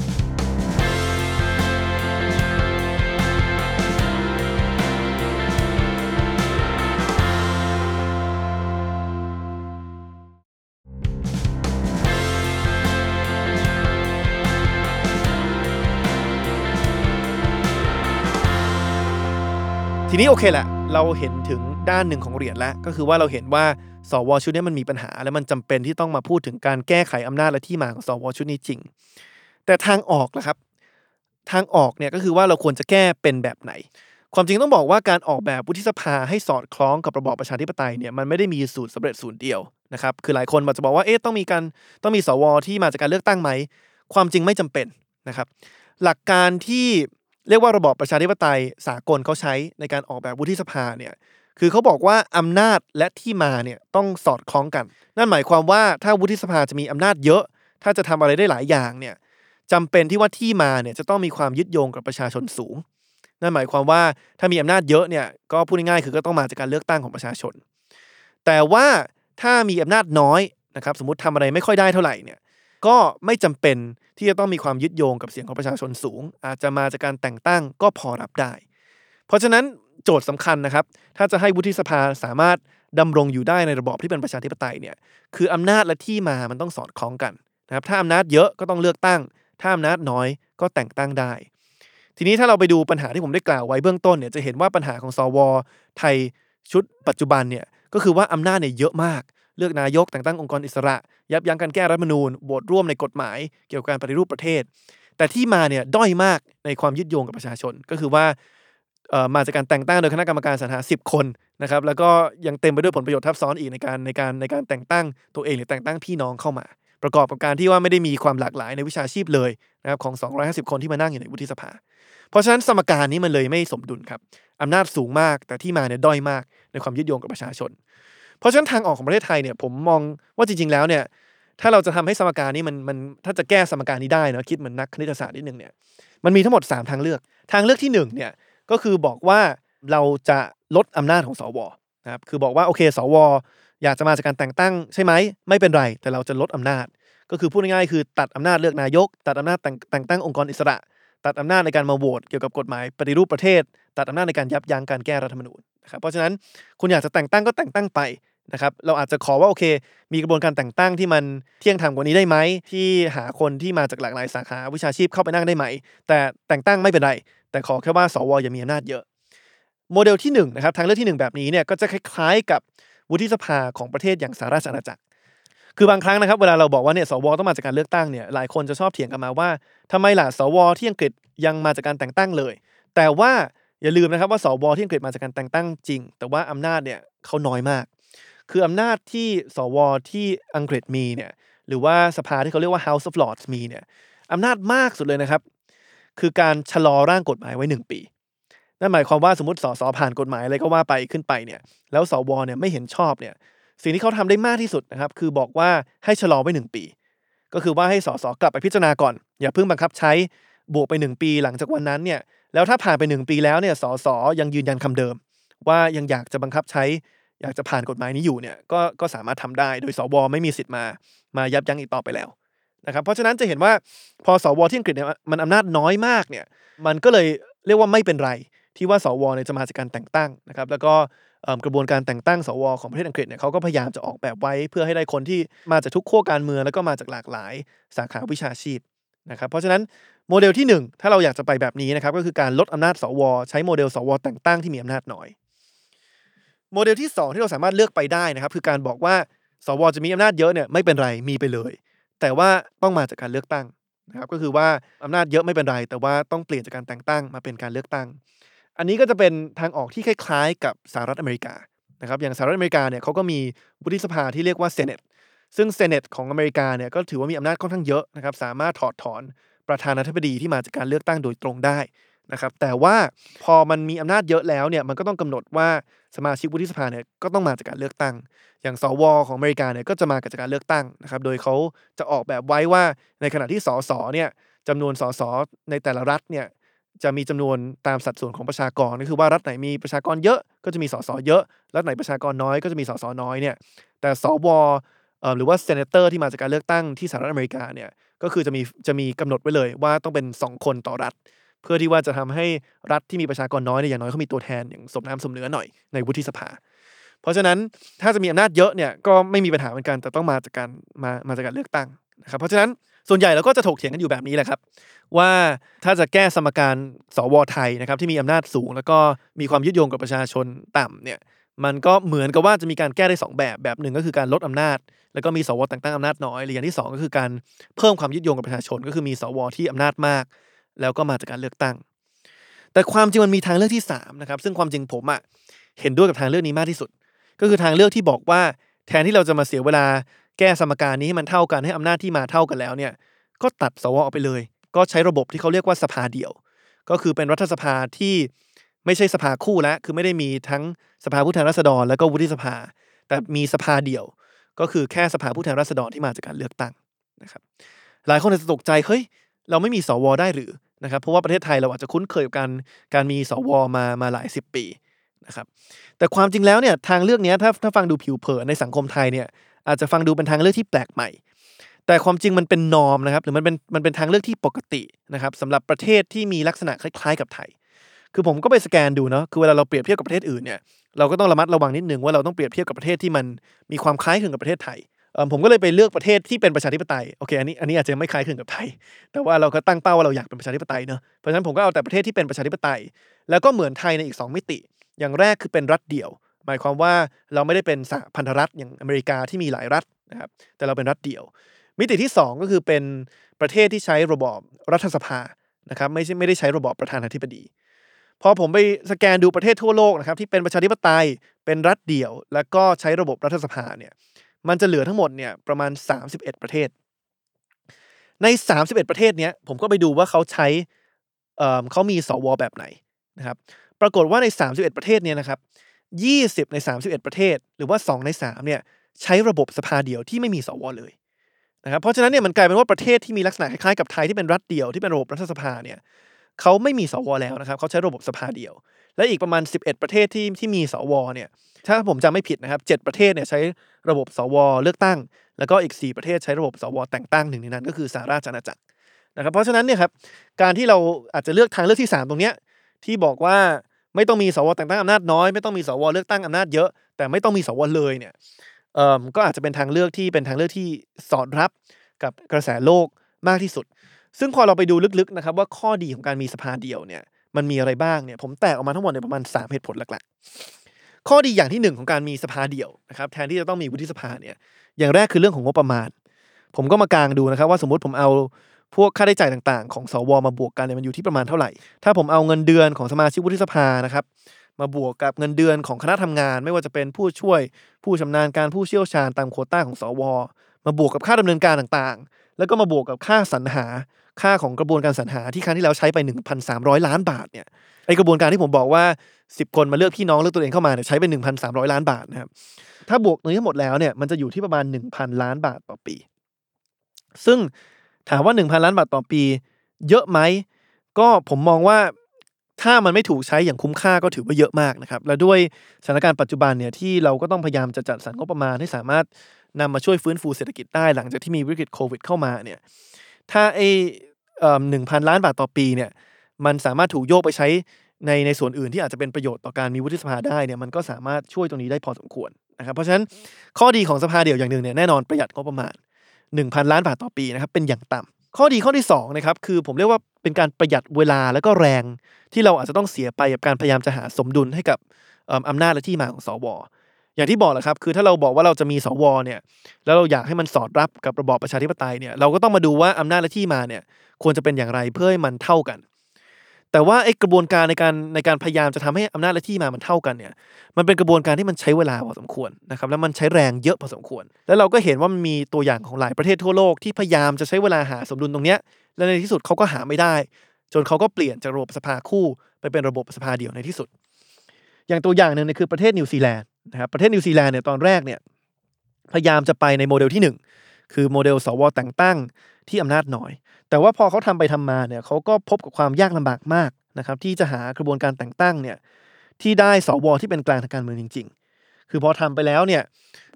ทีนี้โอเคแหละเราเห็นถึงด้านหนึ่งของเหรียญแล้ว ก็คือว่าเราเห็นว่าสวชุดนี้มันมีปัญหา และมันจำเป็นที่ต้องมาพูดถึงการแก้ไขอำนาจและที่มาของสวชุดนี้จริง แต่ทางออกล่ะครับ ทางออกเนี่ยก็คือว่าเราควรจะแก้เป็นแบบไหน ความจริงต้องบอกว่าการออกแบบวุฒิสภาให้สอดคล้องกับระบอบประชาธิปไตยเนี่ยมันไม่ได้มีสูตรสำเร็จสูตรเดียวนะครับคือหลายคนอาจจะบอกว่าเอ๊ะต้องมีการต้องมีสวที่มาจากการเลือกตั้งไหมความจริงไม่จำเป็นนะครับ หลักการที่ เรียกว่าระบอบประชาธิปไตยสากลเขาใช้ในการออกแบบวุฒิสภาเนี่ยคือเขาบอกว่าอำนาจและที่มาเนี่ยต้องสอดคล้องกัน นั่นหมายความว่าถ้าวุฒิสภาจะมีอำนาจเยอะ ถ้าจะทำอะไรได้หลายอย่างเนี่ยจำเป็นที่ว่าที่มาเนี่ยจะต้องมีความยึดโยงกับประชาชนสูง นั่นหมายความว่าถ้ามีอำนาจเยอะเนี่ยก็พูดง่ายๆคือก็ต้องมาจากการเลือกตั้งของประชาชน แต่ว่าถ้ามีอำนาจน้อยนะครับสมมติทำอะไรไม่ค่อยได้เท่าไหร่เนี่ย ก็ไม่จำเป็นที่จะต้องมีความยึดโยงกับเสียงของประชาชนสูง อาจจะมาจากการแต่งตั้งก็พอรับได้ เพราะฉะนั้นโจทย์สำคัญนะครับ ถ้าจะให้วุฒิสภาสามารถดำรงอยู่ได้ในระบอบที่เป็นประชาธิปไตยเนี่ยคืออำนาจและที่มามันต้องสอดคล้องกันนะครับถ้าอำนาจเยอะก็ต้องเลือกตั้ง ถ้าอำนาจน้อยก็แต่งตั้งได้ ทีนี้ถ้าเราไปดูปัญหาที่ผมได้กล่าวไว้เบื้องต้นเนี่ยจะเห็นว่าปัญหาของสวไทยชุดปัจจุบันเนี่ยก็คือว่าอำนาจเนี่ยเยอะมาก เลือกนายกแต่งตั้งองค์กรอิสระ ยับยั้งการแก้รัฐมนูญโหวตร่วมในกฎหมาย เกี่ยวกับการปฏิรูปประเทศ แต่ที่มาเนี่ยด้อยมากในความยึดโยงกับประชาชน ก็คือว่ามาจากการแต่งตั้งโดยคณะกรรมการสรรหา 10 คนนะครับแล้วก็ยังเต็มไปด้วยผลประโยชน์ทับซ้อนอีกในการในการในการแต่งตั้งตัวเองหรือแต่งตั้งพี่น้องเข้ามา ประกอบกับการที่ว่าไม่ได้มีความหลากหลายในวิชาชีพเลยนะครับของ 250 คนที่มานั่งอยู่ในวุฒิสภา เพราะฉะนั้นสมการนี้มันเลยไม่สมดุลครับอำนาจสูงมากแต่ที่มาเนี่ยด้อยมากในความยึดโยงกับประชาชน เพราะฉะนั้นทางออกของประเทศไทยเนี่ยผมมองว่าจริง ๆ แล้วเนี่ยถ้าเราจะทำให้สมการนี้มันมันถ้าจะแก้สมการนี้ได้นะคิดเหมือนนักคณิตศาสตร์นิดนึงเนี่ยมันมีทั้งหมด 3 ทางเลือก ทางเลือกที่1เนี่ยก็คือบอกว่าเราจะลดอำนาจของสวนะครับคือบอกว่าโอเคสวอยากจะมาจากการแต่งตั้งใช่ไหมไม่เป็นไรแต่เราจะลดอำนาจ ก็คือพูดง่ายๆคือตัดอำนาจเลือกนายก ตัดอำนาจแต่งแต่งตั้งองค์กรอิสระ ตัดอำนาจในการมาโหวตเกี่ยวกับกฎหมายปฏิรูปประเทศ ตัดอำนาจในการยับยั้งการแก้รัฐธรรมนูญนะครับเพราะฉะนั้นคุณอยากจะแต่งตั้งก็แต่งตั้งไป นะครับเราอาจจะขอว่าโอเค มีกระบวนการแต่งตั้งที่มันเที่ยงธรรมกว่านี้ได้ไหมที่หาคนที่มาจากหลากหลายสาขาวิชาชีพเข้าไปนั่งได้ไหม แต่แต่งตั้งไม่เป็นไร แต่ขอแค่ว่าสวอย่ามีอำนาจเยอะ โมเดลที่1นะครับทางเลือกที่ 1 แบบนี้เนี่ยก็จะคล้ายๆกับวุฒิสภาของประเทศอย่างสหราชอาณาจักร คือบางครั้งนะครับเวลาเราบอกว่าเนี่ยสวต้องมาจากการเลือกตั้งเนี่ยหลายคนจะชอบเถียงกันมาว่าทำไมล่ะสวที่อังกฤษยังมาจากการแต่งตั้งเลย แต่ว่าอย่าลืมนะครับว่าสวที่อังกฤษมาจากการแต่งตั้งจริง แต่ว่าอำนาจเนี่ยเขาน้อยมาก คืออำนาจที่สวที่อังกฤษมีเนี่ยหรือว่าสภาที่เขาเรียกว่า House of Lords มีเนี่ยอำนาจมากสุดเลยนะครับ คือการชะลอร่างกฎหมายไว้หนึ่งปี นั่นหมายความว่าสมมติสสผ่านกฎหมายอะไรก็ว่าไปขึ้นไปเนี่ยแล้วสวเนี่ยไม่เห็นชอบเนี่ยสิ่งที่เขาทำได้มากที่สุดนะครับคือบอกว่าให้ชะลอไว้หนึ่งปี ก็คือว่าให้สสกลับไปพิจารณาก่อน อย่าเพิ่งบังคับใช้บวกไปหนึ่งปีหลังจากวันนั้นเนี่ยแล้วถ้าผ่านไปหนึ่งปีแล้วเนี่ยสสยังยืนยันคำเดิม ว่ายังอยากจะบังคับใช้ อยากจะผ่านกฎหมายนี้อยู่เนี่ยก็ก็สามารถทำได้โดยสวไม่มีสิทธิ์มามายับยั้งอีกต่อไปแล้วนะครับเพราะฉะนั้นจะเห็นว่าพอสวที่อังกฤษเนี่ยมันอำนาจน้อยมากเนี่ยมันก็เลยเรียกว่าไม่เป็นไร ที่ว่าสวเนี่ยจะมาจากการแต่งตั้งนะครับแล้วก็กระบวนการแต่งตั้งสวของประเทศอังกฤษเนี่ยเขาก็พยายามจะออกแบบไว้เพื่อให้ได้คนที่มาจากทุกขั้วการเมืองแล้วก็มาจากหลากหลายสาขาวิชาชีพนะครับเพราะฉะนั้นโมเดลที่ 1 ถ้าเราอยากจะไปแบบนี้นะครับก็คือการลดอำนาจสว ใช้โมเดลสวแต่งตั้งที่มีอำนาจน้อย โมเดลที่ 2 ที่เราสามารถเลือกไปได้นะครับ คือการบอกว่าสวจะมีอำนาจเยอะเนี่ยไม่เป็นไรมีไปเลย แต่ว่าต้องมาจากการเลือกตั้งนะครับก็คือว่าอำนาจเยอะไม่เป็นไร แต่ว่าต้องเปลี่ยนจากการแต่งตั้งมาเป็นการเลือกตั้ง อันนี้ก็จะเป็นทางออกที่คล้ายๆ กับสหรัฐอเมริกานะครับอย่างสหรัฐอเมริกาเนี่ยเขาก็มีวุฒิสภาที่เรียกว่าเซเนตซึ่งเซเนตของอเมริกาเนี่ยก็ถือว่ามีอำนาจค่อนข้างเยอะนะครับสามารถถอดถอนประธานาธิบดีที่มาจากการเลือกตั้งโดยตรงได้ นะครับ แต่ว่าพอมันมีอำนาจเยอะแล้วเนี่ยมันก็ต้องกำหนดว่าสมาชิกวุฒิสภาเนี่ยก็ต้องมาจากการเลือกตั้ง อย่างสวของอเมริกาเนี่ยก็จะมาจากการเลือกตั้งนะครับ โดยเขาจะออกแบบไว้ว่าในขณะที่สสเนี่ยจำนวนสสในแต่ละรัฐเนี่ยจะมีจำนวนตามสัดส่วนของประชากรก็คือว่ารัฐไหนมีประชากรเยอะก็จะมีสสเยอะ รัฐไหนประชากรน้อยก็จะมีสสน้อยเนี่ย แต่สวหรือว่าเซเนเตอร์ที่มาจากการเลือกตั้งที่สหรัฐอเมริกาเนี่ยก็คือจะมีจะมีกำหนดไว้เลยว่าต้องเป็น 2 คนต่อรัฐ เพื่อที่ว่าจะทำให้รัฐที่มีประชากรน้อยเนี่ยอย่างน้อยเขามีตัวแทนอย่างสมน้ำสมเนื้อหน่อยในวุฒิสภา เพราะฉะนั้นถ้าจะมีอำนาจเยอะเนี่ยก็ไม่มีปัญหาเหมือนกันแต่ต้องมาจากการมามาจากการเลือกตั้งนะครับเพราะฉะนั้นส่วนใหญ่เราก็จะถกเถียงกันอยู่แบบนี้แหละครับ ว่าถ้าจะแก้สมการสวไทยนะครับที่มีอำนาจสูง แล้วก็มีความยึดโยงกับประชาชนต่ำเนี่ยมันก็เหมือนกับว่าจะมีการแก้ได้ 2 แบบแบบหนึ่งก็คือการลดอำนาจ แล้วก็มีสวแต่งตั้งอำนาจน้อยหรืออย่างที่ 2 ก็คือการเพิ่มความยึดโยงกับประชาชน ก็คือมีสวที่อำนาจมาก แล้วก็มาจากการเลือกตั้ง แต่ความจริงมันมีทางเลือกที่3นะครับซึ่งความจริงผมอะเห็นด้วยกับทางเลือกนี้มากที่สุด ก็คือทางเลือกที่บอกว่า แทนที่เราจะมาเสียเวลาแก้สมการนี้ให้มันเท่ากันให้อำนาจที่มาเท่ากันแล้วเนี่ย ก็ตัดสวออกไปเลย ก็ใช้ระบบที่เขาเรียกว่าสภาเดี่ยว ก็คือเป็นรัฐสภาที่ไม่ใช่สภาคู่แล้วคือไม่ได้มีทั้งสภาผู้แทนราษฎร แล้วก็วุฒิสภา แต่มีสภาเดี่ยว ก็คือแค่สภาผู้แทนราษฎรที่มาจากการเลือกตั้งนะครับ หลายคนอาจจะตกใจเฮ้ย เราไม่มีสวได้หรือนะครับเพราะว่าประเทศไทยเราอาจจะคุ้นเคยกับการการมีสวมามาหลายสิบปีนะครับแต่ความจริงแล้วเนี่ยทางเลือกนี้ถ้าถ้าฟังดูผิวเผินในสังคมไทยเนี่ยอาจจะฟังดูเป็นทางเลือกที่แปลกใหม่ แต่ความจริงมันเป็นนอมนะครับหรือมันเป็นมันเป็นทางเลือกที่ปกตินะครับสำหรับประเทศที่มีลักษณะคล้ายๆกับไทย คือผมก็ไปสแกนดูเนาะคือเวลาเราเปรียบเทียบกับประเทศอื่นเนี่ยเราก็ต้องระมัดระวังนิดนึงว่าเราต้องเปรียบเทียบกับประเทศที่มันมีความคล้ายคลึงกับประเทศไทย ผมก็เลยไปเลือกประเทศที่เป็นประชาธิปไตยโอเคอันนี้อันนี้อาจจะไม่คล้ายคลึงกับไทย แต่ว่าเราก็ตั้งเป้าว่าเราอยากเป็นประชาธิปไตยเนาะเพราะฉะนั้นผมก็เอาแต่ประเทศที่เป็นประชาธิปไตย แล้วก็เหมือนไทยในอีก 2 มิติ อย่างแรกคือเป็นรัฐเดี่ยว หมายความว่าเราไม่ได้เป็นสหพันธรัฐอย่างอเมริกาที่มีหลายรัฐนะครับแต่เราเป็นรัฐเดี่ยว มิติที่ 2 ก็คือเป็นประเทศที่ใช้ระบอบรัฐสภานะครับไม่ใช่ไม่ได้ใช้ระบอบประธานาธิบดีพอผมไปสแกนดูประเทศทั่วโลกนะครับที่เป็นประชาธิปไตยเป็นรัฐเดี่ยว แล้วก็ใช้ระบบรัฐสภาเนี่ย มันจะเหลือทั้งหมดเนี่ยประมาณ 31 ประเทศ ใน 31 ประเทศเนี้ยผมก็ไปดูว่าเขาใช้เเขามีสวแบบไหนนะครับ ปรากฏว่าใน 31 ประเทศเนี่ยนะครับ 20 ใน 31 ประเทศ หรือว่า 2 ใน3เนี่ยใช้ระบบสภาเดียวที่ไม่มีสวเลยนะครับ เพราะฉะนั้นเนี่ยมันกลายเป็นว่าประเทศที่มีลักษณะคล้ายๆกับไทยที่เป็นรัฐเดียวที่เป็นระบบรัฐสภาเนี่ยเขาไม่มีสวแล้วนะครับเขาใช้ระบบสภาเดียว และอีกประมาณ 11 ประเทศที่ที่มีสวเนี่ยถ้าผมจำไม่ผิดนะครับ7ประเทศเนี่ยใช้ระบบสวเลือกตั้ง แล้วก็อีก 4 ประเทศใช้ระบบสวแต่งตั้งหนึ่งในนั้น ก็คือสหราชอาณาจักรนะครับเพราะฉะนั้นเนี่ยครับการที่เราอาจจะเลือกทางเลือกที่ 3 ตรงเนี้ยที่บอกว่าไม่ต้องมีสวแต่งตั้งอำนาจน้อยไม่ต้องมีสวเลือกตั้งอำนาจเยอะ แต่ไม่ต้องมีสวเลยเนี่ยเอ่อก็อาจจะเป็นทางเลือกที่เป็นทางเลือกที่สอดรับกับกระแสโลกมากที่สุด ซึ่งพอเราไปดูลึกๆนะครับว่าข้อดีของการมีสภาเดียวเนี่ย มันมีอะไรบ้างเนี่ยผมแตกออกมาทั้งหมดในประมาณ 3 เหตุผลหลักๆ ข้อดีอย่างที่หนึ่งของการมีสภาเดียวนะครับแทนที่จะต้องมีวุฒิสภาเนี่ยอย่างแรกคือเรื่องของงบประมาณ ผมก็มากางดูนะครับว่าสมมติผมเอาพวกค่าใช้จ่ายต่างๆ ของสวมาบวกกันเนี่ยมันอยู่ที่ประมาณเท่าไหร่ ถ้าผมเอาเงินเดือนของสมาชิกวุฒิสภานะครับมาบวกกับเงินเดือนของคณะทำงาน ไม่ว่าจะเป็นผู้ช่วย ผู้ชำนาญการผู้เชี่ยวชาญตามโควต้าของสว มาบวกกับค่าดำเนินการต่างๆ แล้วก็มาบวกกับค่าสรรหา ค่าของกระบวนการสรรหาที่ครั้งที่แล้วใช้ไป 1,300 ล้านบาทเนี่ยไอกระบวนการที่ผมบอกว่า 10 คนมาเลือกพี่น้องเลือกตัวเองเข้ามาเนี่ยใช้ไป 1,300 ล้านบาทนะครับถ้าบวกตรงนี้ทั้งหมดแล้วเนี่ยมันจะอยู่ที่ประมาณ 1,000 ล้านบาทต่อปี ซึ่งถามว่า 1,000 ล้านบาทต่อปี เยอะไหมก็ผมมองว่าถ้ามันไม่ถูกใช้อย่างคุ้มค่าก็ถือว่าเยอะมากนะครับ และด้วยสถานการณ์ปัจจุบันเนี่ยที่เราก็ต้องพยายามจะจัดสรรงบประมาณให้สามารถนำมาช่วยฟื้นฟูเศรษฐกิจได้หลังจากที่มีวิกฤตโควิดเข้ามาเนี่ย ถ้าไอ้หนึ่งพันล้านบาทต่อปีเนี่ยมันสามารถถูกโยกไปใช้ในในส่วนอื่นที่อาจจะเป็นประโยชน์ต่อการมีวุฒิสภาได้เนี่ยมันก็สามารถช่วยตรงนี้ได้พอสมควรนะครับเพราะฉะนั้นข้อดีของสภาเดี่ยวอย่างหนึ่งเนี่ยแน่นอนประหยัดงบประมาณ 1,000 ล้านบาทต่อปีนะครับเป็นอย่างต่ำข้อดีข้อที่2นะครับคือผมเรียกว่าเป็นการประหยัดเวลาแล้วก็แรงที่เราอาจจะต้องเสียไปกับการพยายามจะหาสมดุลให้กับอำนาจและที่มาของสว อย่างที่บอกแหละครับ คือถ้าเราบอกว่าเราจะมีสวเนี่ย แล้วเราอยากให้มันสอดรับกับระบอบประชาธิปไตยเนี่ย เราก็ต้องมาดูว่าอำนาจและที่มาเนี่ย ควรจะเป็นอย่างไรเพื่อให้มันเท่ากัน แต่ว่าไอ้กระบวนการในการในการพยายามจะทำให้อำนาจและที่มามันเท่ากันเนี่ย มันเป็นกระบวนการที่มันใช้เวลาพอสมควรนะครับ แล้วมันใช้แรงเยอะพอสมควร แล้วเราก็เห็นว่ามันมีตัวอย่างของหลายประเทศทั่วโลกที่พยายามจะใช้เวลาหาสมดุลตรงเนี้ย และในที่สุดเขาก็หาไม่ได้ จนเขาก็เปลี่ยนจากระบบสภาคู่ ไปเป็นระบบสภาเดียวในที่สุด อย่างตัวอย่างหนึ่งเนี่ยคือประเทศนิวซีแลนด์ นะครับประเทศนิวซีแลนด์เนี่ยตอนแรกเนี่ยพยายามจะไปในโมเดลที่ 1 คือโมเดลสวแต่งตั้งที่อำนาจน้อย แต่ว่าพอเขาทำไปทำมาเนี่ยเขาก็พบกับความยากลำบากมากนะครับที่จะหากระบวนการแต่งตั้งเนี่ยที่ได้สวที่เป็นกลางทางการเมืองจริง ๆ คือพอทำไปแล้วเนี่ย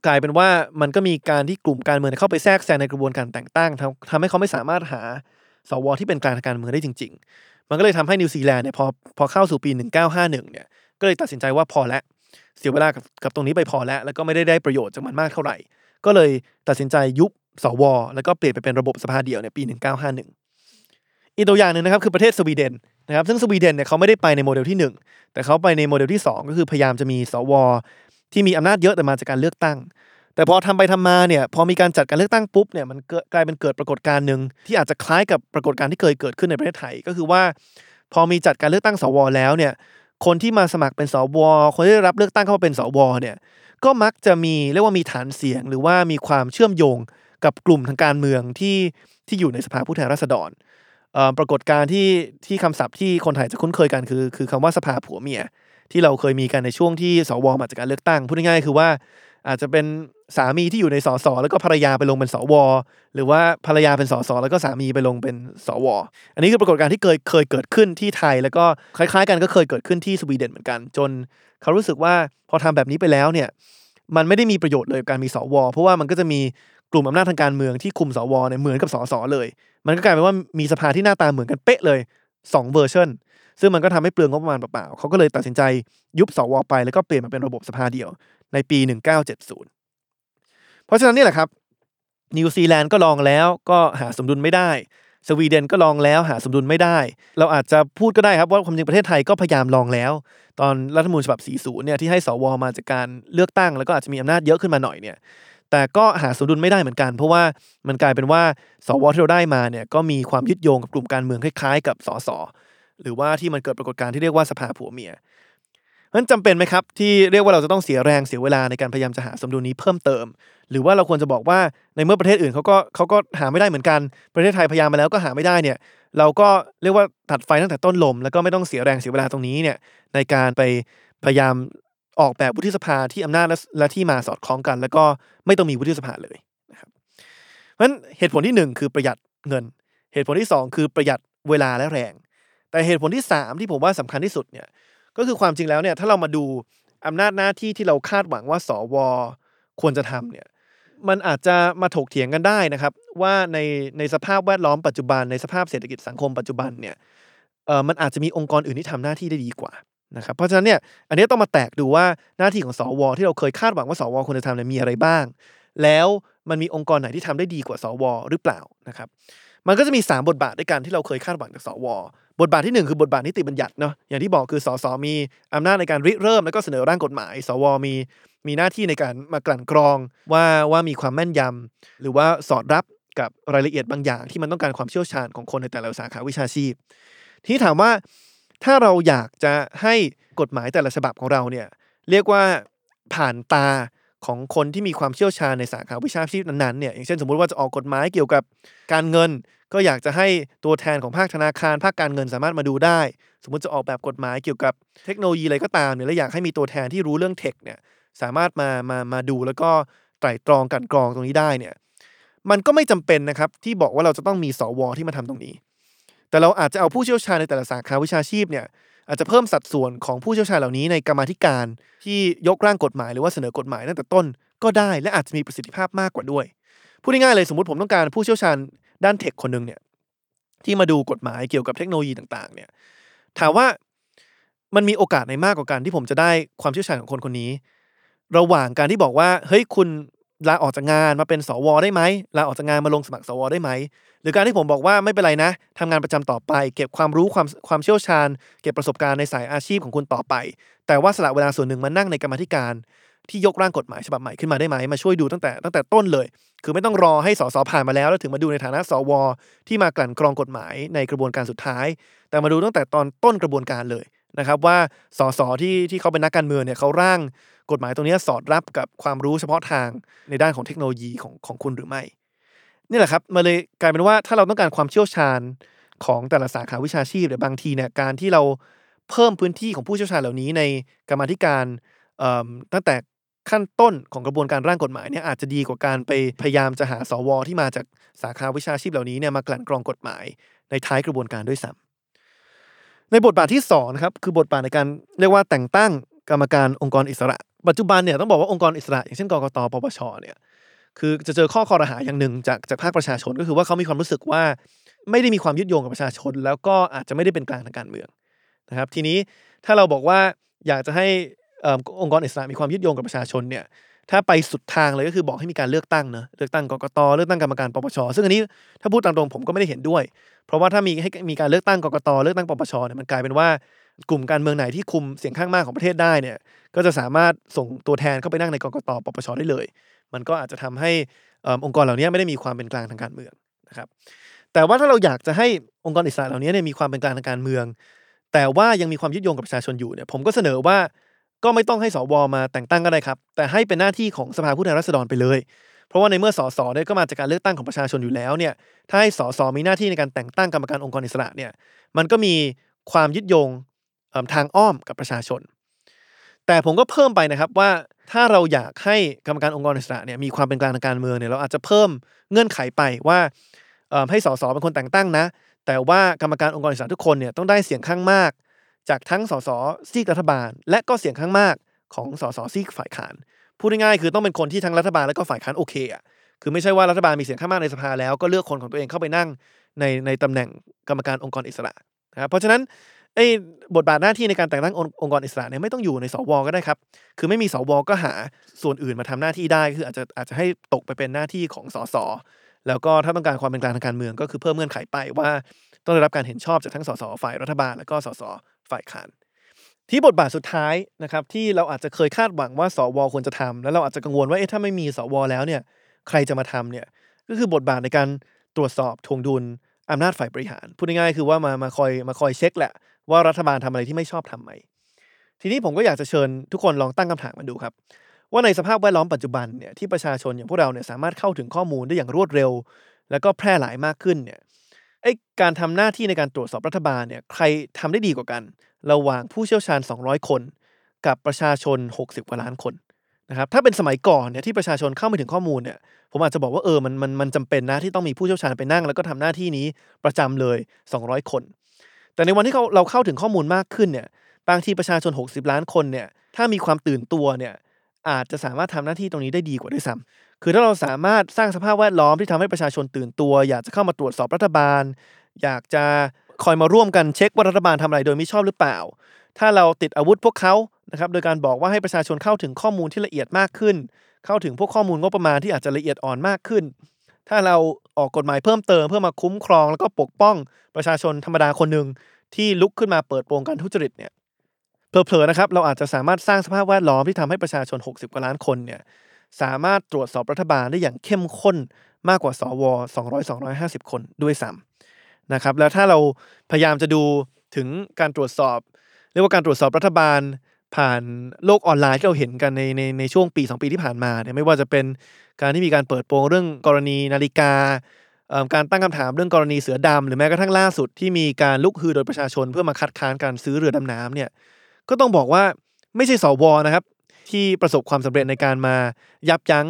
กลายเป็นว่ามันก็มีการที่กลุ่มการเมืองเข้าไปแทรกแซงในกระบวนการแต่งตั้งทำทำให้เขาไม่สามารถหาสวที่เป็นกลางทางการเมืองได้จริง ๆ มันก็เลยทำให้นิวซีแลนด์เนี่ยพอพอเข้าสู่ปี 1951เนี่ยก็เลยตัดสินใจว่าพอแล้ว เสียเวลากับกับตรงนี้ไปพอแล้ว แล้วก็ไม่ได้ได้ประโยชน์จากมันมากเท่าไหร่ ก็เลยตัดสินใจยุบสว แล้วก็เปลี่ยนไปเป็นระบบสภาเดียวในปี 1951 อีกตัวอย่างหนึ่งนะครับคือประเทศสวีเดนนะครับซึ่งสวีเดนเนี่ยเขาไม่ได้ไปในโมเดลที่ 1 แต่เขาไปในโมเดลที่ 2 ก็คือพยายามจะมีสว ที่มีอำนาจเยอะแต่มาจากการเลือกตั้ง แต่พอทำไปทำมาเนี่ยพอมีการจัดการเลือกตั้งปุ๊บเนี่ยมันกลายเป็นเกิดปรากฏการณ์หนึ่งที่อาจจะคล้ายกับปรากฏการณ์ที่เคยเกิดขึ้นในประเทศไทยก็คือว่า พอมีจัดการเลือกตั้งสวแล้วเนี่ย คนที่มาสมัครเป็นสวคนที่ได้รับเลือกตั้งเข้ามาเป็นสวเนี่ยก็มักจะมีเรียกว่ามีฐานเสียง หรือว่ามีความเชื่อมโยงกับกลุ่มทางการเมืองที่ที่อยู่ในสภาผู้แทนราษฎรปรากฏการณ์ที่ที่คำศัพท์ที่คนไทยจะคุ้นเคยกันคือ คือคำว่าสภาผัวเมียที่เราเคยมีกันในช่วงที่สวมาจากการเลือกตั้งพูดง่ายๆคือว่าอาจจะเป็น สามีที่อยู่ในสสแล้วก็ภรรยาไปลงเป็นสว หรือว่าภรรยาเป็นสสแล้วก็สามีไปลงเป็นสว อันนี้คือปรากฏการณ์ที่เคยเคยเกิดขึ้นที่ไทย แล้วก็คล้ายๆ กันก็เคยเกิดขึ้นที่สวีเดนเหมือนกัน จนเขารู้สึกว่าพอทำแบบนี้ไปแล้วเนี่ยมันไม่ได้มีประโยชน์เลยการมีสว เพราะว่ามันก็จะมีกลุ่มอำนาจทางการเมืองที่คุมสวเนี่ยเหมือนกับสสเลย มันก็กลายเป็นว่ามีสภาที่หน้าตาเหมือนกันเป๊ะเลย2เวอร์ชันซึ่งมันก็ทำให้เปลืองงบประมาณเปล่าๆเขาก็เลยตัดสินใจยุบสวไปแล้วก็เปลี่ยนมาเป็นระบบสภาเดียวในปี 1970 เพราะฉะนั้นนี่แหละครับนิวซีแลนด์ก็ลองแล้วก็หาสมดุลไม่ได้ สวีเดนก็ลองแล้วหาสมดุลไม่ได้ เราอาจจะพูดก็ได้ครับว่าความจริงประเทศไทยก็พยายามลองแล้ว ตอนรัฐธรรมนูญฉบับ 40 เนี่ยที่ให้สวมาจากการเลือกตั้งแล้วก็อาจจะมีอำนาจเยอะขึ้นมาหน่อยเนี่ยแต่ก็หาสมดุลไม่ได้เหมือนกัน เพราะว่ามันกลายเป็นว่าสวที่เราได้มาเนี่ยก็มีความยึดโยงกับกลุ่มการเมืองคล้ายๆ กับสสหรือว่าที่มันเกิดปรากฏการณ์ที่เรียกว่าสภาผัวเมียเนั้นจำเป็นไหมครับ ที่เรียกว่าเราจะต้องเสียแรงเสียเวลาในการพยายามจะหาสมดุลนี้เพิ่มเติม หรือว่าเราควรจะบอกว่าในเมื่อประเทศอื่นเขาก็เขาก็หาไม่ได้เหมือนกันประเทศไทยพยายามมาแล้วก็หาไม่ได้เนี่ย เราก็เรียกว่าตัดไฟตั้งแต่ต้นลม แล้วก็ไม่ต้องเสียแรงเสียเวลาตรงนี้เนี่ยในการไปพยายามออกแบบวุฒิสภาที่อำนาจและและที่มาสอดคล้องกัน แล้วก็ไม่ต้องมีวุฒิสภาเลยนะครับเพราะฉะนั้นเหตุผลที่หนึ่งคือประหยัดเงิน เหตุผลที่สองคือประหยัดเวลาและแรง แต่เหตุผลที่สามที่ผมว่าสำคัญที่สุดเนี่ย ก็คือความจริงแล้วเนี่ยถ้าเรามาดูอำนาจหน้าที่ที่เราคาดหวังว่าสวควรจะทำเนี่ยมันอาจจะมาถกเถียงกันได้นะครับ ว่าในในสภาพแวดล้อมปัจจุบันในสภาพเศรษฐกิจสังคมปัจจุบันเนี่ยเออมันอาจจะมีองค์กรอื่นที่ทำหน้าที่ได้ดีกว่านะครับเพราะฉะนั้นเนี่ยอันนี้ต้องมาแตกดูว่าหน้าที่ของสว ที่เราเคยคาดหวังว่าสวควรจะทำเนี่ยมีอะไรบ้าง แล้วมันมีองค์กรไหนที่ทำได้ดีกว่าสว หรือเปล่านะครับ มันก็จะมี 3 บทบาทด้วยกันที่เราเคยคาดหวังจากสวบทบาทที่ 1 คือบทบาทนิติบัญญัติเนาะอย่างที่บอกคือสสมีอำนาจในการริเริ่มแล้วก็เสนอร่างกฎหมาย สวมีมีหน้าที่ในการมากลั่นกรองว่าว่ามีความแม่นยำหรือว่าสอดรับกับรายละเอียดบางอย่างที่มันต้องการความเชี่ยวชาญของคนในแต่ละสาขาวิชาชีพ ทีนี้ถามว่าถ้าเราอยากจะให้กฎหมายแต่ละฉบับของเราเนี่ยเรียกว่าผ่านตา ของคนที่มีความเชี่ยวชาญในสาขาวิชาชีพนั้นๆเนี่ยอย่างเช่นสมมุติว่าจะออกกฎหมายเกี่ยวกับการเงิน ก็อยากจะให้ตัวแทนของภาคธนาคาร ภาคการเงินสามารถมาดูได้ สมมติจะออกแบบกฎหมายเกี่ยวกับเทคโนโลยีอะไรก็ตามเนี่ยแล้วอยากให้มีตัวแทนที่รู้เรื่องเทคเนี่ยสามารถมามามาดูแล้วก็ไตร่ตรองกันกรองตรงนี้ได้เนี่ยมันก็ไม่จำเป็นนะครับที่บอกว่าเราจะต้องมีสวที่มาทำตรงนี้ แต่เราอาจจะเอาผู้เชี่ยวชาญในแต่ละสาขาวิชาชีพเนี่ย อาจจะเพิ่มสัดส่วนของผู้เชี่ยวชาญเหล่านี้ในกรรมธิการที่ยกร่างกฎหมายหรือว่าเสนอกฎหมายตั้งแต่ต้นก็ได้และอาจจะมีประสิทธิภาพมากกว่าด้วยพูดง่ายๆเลยสมมติผมต้องการผู้เชี่ยวชาญด้านเทคคนหนึ่งเนี่ยที่มาดูกฎหมายเกี่ยวกับเทคโนโลยีต่างๆ เนี่ยถามว่ามันมีโอกาสในมากกว่าการที่ผมจะได้ความเชี่ยวชาญของคนคนนี้ ระหว่างการที่บอกว่าเฮ้ยคุณ ลาออกจากงานมาเป็นสวได้ไหมลาออกจากงานมาลงสมัครสวได้ไหมหรือการที่ผมบอกว่าไม่เป็นไรนะทำงานประจำต่อไป เก็บความรู้ความความเชี่ยวชาญ เก็บประสบการณ์ในสายอาชีพของคุณต่อไป แต่ว่าสละเวลาส่วนหนึ่งมานั่งในกรรมธิการ ที่ยกร่างกฎหมายฉบับใหม่ขึ้นมาได้ไหมมาช่วยดูตั้งแต่ตั้งแต่ต้นเลย คือไม่ต้องรอให้สสผ่านมาแล้วแล้วถึงมาดูในฐานะสวที่มากลั่นกรองกฎหมายในกระบวนการสุดท้าย แต่มาดูตั้งแต่ตอนต้นกระบวนการเลย นะครับว่าสสที่ที่เขาเป็นนักการเมืองเนี่ยเขาร่างกฎหมายตรงนี้สอดรับกับความรู้เฉพาะทางในด้านของเทคโนโลยีของของคุณหรือไม่นี่แหละครับมาเลยกลายเป็นว่าถ้าเราต้องการความเชี่ยวชาญของแต่ละสาขาวิชาชีพหรือบางทีเนี่ยการที่เราเพิ่มพื้นที่ของผู้เชี่ยวชาญเหล่านี้ในกรรมธิการตั้งแต่ขั้นต้นของกระบวนการร่างกฎหมายเนี่ยอาจจะดีกว่าการไปพยายามจะหาสวที่มาจากสาขาวิชาชีพเหล่านี้เนี่ยมากลั่นกรองกฎหมายในท้ายกระบวนการด้วยซ้ำ ในบทบาทที่2นะครับคือบทบาทในการเรียกว่าแต่งตั้งกรรมการองค์กรอิสระ ปัจจุบันเนี่ยต้องบอกว่าองค์กรอิสระ อย่างเช่นกรกตปปชเนี่ยคือจะเจอข้อคอรหาอย่างหนึ่งจากจากภาคประชาชนก็คือว่าเขามีความรู้สึกว่าไม่ได้มีความยึดโยงกับประชาชน แล้วก็อาจจะไม่ได้เป็นกลางทางการเมืองนะครับ ทีนี้ถ้าเราบอกว่าอยากจะให้องค์กรอิสระมีความยึดโยงกับประชาชนเนี่ย ถ้าไปสุดทางเลยก็คือบอกให้มีการเลือกตั้งเนอะเลือกตั้งกกตเลือกตั้งกรรมการปปชซึ่งอันนี้ถ้าพูดตามตรงผมก็ไม่ได้เห็นด้วย เพราะว่าถ้ามีให้มีการเลือกตั้งกกตเลือกตั้งปปชเนี่ยมันกลายเป็นว่ากลุ่มการเมืองไหนที่คุมเสียงข้างมากของประเทศได้เนี่ยก็จะสามารถส่งตัวแทนเข้าไปนั่งในกกตปปชได้เลย มันก็อาจจะทำให้องค์กรเหล่านี้ไม่ได้มีความเป็นกลางทางการเมืองนะครับแต่ว่าถ้าเราอยากจะให้องค์กรอิสระเหล่านี้เนี่ยมีความเป็นกลางทางการเมือง แต่ว่ายังมีความยึดโยงกับประชาชนอยู่เนี่ยผมก็เสนอว่า ก็ไม่ต้องให้สวมาแต่งตั้งก็ได้ครับ แต่ให้เป็นหน้าที่ของสภาผู้แทนราษฎรไปเลย เพราะว่าในเมื่อสสเนี่ยก็มาจากการเลือกตั้งของประชาชนอยู่แล้วเนี่ยถ้าให้สสมีหน้าที่ในการแต่งตั้งกรรมการองค์กรอิสระเนี่ยมันก็มีความยึดโยงทางอ้อมกับประชาชน แต่ผมก็เพิ่มไปนะครับว่าถ้าเราอยากให้กรรมการองค์กรอิสระเนี่ยมีความเป็นกลางทางการเมืองเนี่ยเราอาจจะเพิ่มเงื่อนไขไปว่าให้สสเป็นคนแต่งตั้งนะ แต่ว่ากรรมการองค์กรอิสระทุกคนเนี่ยต้องได้เสียงข้างมาก จากทั้งสสซีกรัฐบาล และก็เสียงข้างมากของสสซีกฝ่ายค้านพูดง่ายๆคือต้องเป็นคนที่ทั้งรัฐบาลและก็ฝ่ายค้านโอเคอะคือไม่ใช่ว่ารัฐบาลมีเสียงข้างมากในสภาแล้วก็เลือกคนของตัวเองเข้าไปนั่งในในตำแหน่งกรรมการองค์กรอิสระนะครับเพราะฉะนั้นไอ้บทบาทหน้าที่ในการแต่งตั้งองค์กรอิสระเนี่ยไม่ต้องอยู่ในสวก็ได้ครับคือไม่มีสวก็หาส่วนอื่นมาทำหน้าที่ได้คืออาจจะอาจจะให้ตกไปเป็นหน้าที่ของสสแล้วก็ถ้าต้องการความเป็นกลางทางการเมืองก็คือเพิ่มเงื่อนไขไปว่า ต้องได้รับการเห็นชอบจากทั้งสสฝ่ายรัฐบาล และก็สส ฝ่ายค้าน ที่บทบาทสุดท้ายนะครับที่เราอาจจะเคยคาดหวังว่าสวควรจะทำแล้วเราอาจจะกังวลว่าเอ๊ะถ้าไม่มีสวแล้วเนี่ยใครจะมาทำเนี่ยก็คือบทบาทในการตรวจสอบทวงดุลอำนาจฝ่ายบริหาร พูดง่ายๆคือว่ามามาคอยมาคอยเช็คแหละ ว่ารัฐบาลทำอะไรที่ไม่ชอบทำไหมทีนี้ผมก็อยากจะเชิญทุกคนลองตั้งคำถามมาดูครับ ว่าในสภาพแวดล้อมปัจจุบันเนี่ยที่ประชาชนอย่างพวกเราเนี่ยสามารถเข้าถึงข้อมูลได้อย่างรวดเร็ว แล้วก็แพร่หลายมากขึ้นเนี่ย ไอการทำหน้าที่ในการตรวจสอบรัฐบาลเนี่ยใครทำได้ดีกว่ากัน ระหว่างผู้เชี่ยวชาญ 200 คน กับประชาชน 60 กว่าล้านคนนะครับถ้าเป็นสมัยก่อนเนี่ยที่ประชาชนเข้าไม่ถึงข้อมูลเนี่ยผมอาจจะบอกว่าเออมันมันมันจำเป็นนะที่ต้องมีผู้เชี่ยวชาญไปนั่ง แล้วก็ทำหน้าที่นี้ประจำเลย 200 คน แต่ในวันที่เราเราเข้าถึงข้อมูลมากขึ้นเนี่ยบางทีประชาชน 60 ล้านคนเนี่ยถ้ามีความตื่นตัวเนี่ยอาจจะสามารถทำหน้าที่ตรงนี้ได้ดีกว่าด้วยซ้ำ คือถ้าเราสามารถสร้างสภาพแวดล้อมที่ทำให้ประชาชนตื่นตัว อยากจะเข้ามาตรวจสอบรัฐบาล อยากจะคอยมาร่วมกันเช็คว่ารัฐบาลทำอะไรโดยม่ชอบหรือเปล่า ถ้าเราติดอาวุธพวกเขานะครับโดยการบอกว่าให้ประชาชนเข้าถึงข้อมูลที่ละเอียดมากขึ้น เข้าถึงพวกข้อมูลงบประมาณที่อาจจะละเอียดอ่อนมากขึ้น ถ้าเราออกกฎหมายเพิ่มเติมเพื่อมาคุ้มครองแล้วก็ปกป้องประชาชนธรรมดาคนหนึ่งที่ลุกขึ้นมาเปิดโปงการทุจริตเนี่ยเผลอๆนะครับเราอาจจะสามารถสร้างสภาพแวดล้อมที่ทำให้ประชาชน 60 กว่าล้านคนเนี่ย สามารถตรวจสอบรัฐบาลได้อย่างเข้มข้นมากกว่าสว200-250 คนด้วยซ้ำนะครับแล้วถ้าเราพยายามจะดูถึงการตรวจสอบ เรียกว่าการตรวจสอบรัฐบาลผ่านโลกออนไลน์ที่เราเห็นกันในในในช่วงปี 2 ปีที่ผ่านมาเนี่ยไม่ว่าจะเป็นการที่มีการเปิดโปงเรื่องกรณีนาฬิกาการตั้งคำถามเรื่องกรณีเสือดำหรือแม้กระทั่งล่าสุดที่มีการลุกฮือโดยประชาชนเพื่อมาคัดค้านการซื้อเรือดำน้ำเนี่ยก็ต้องบอกว่าไม่ใช่สวนะครับ ที่ประสบความสำเร็จในการมายับยั้ง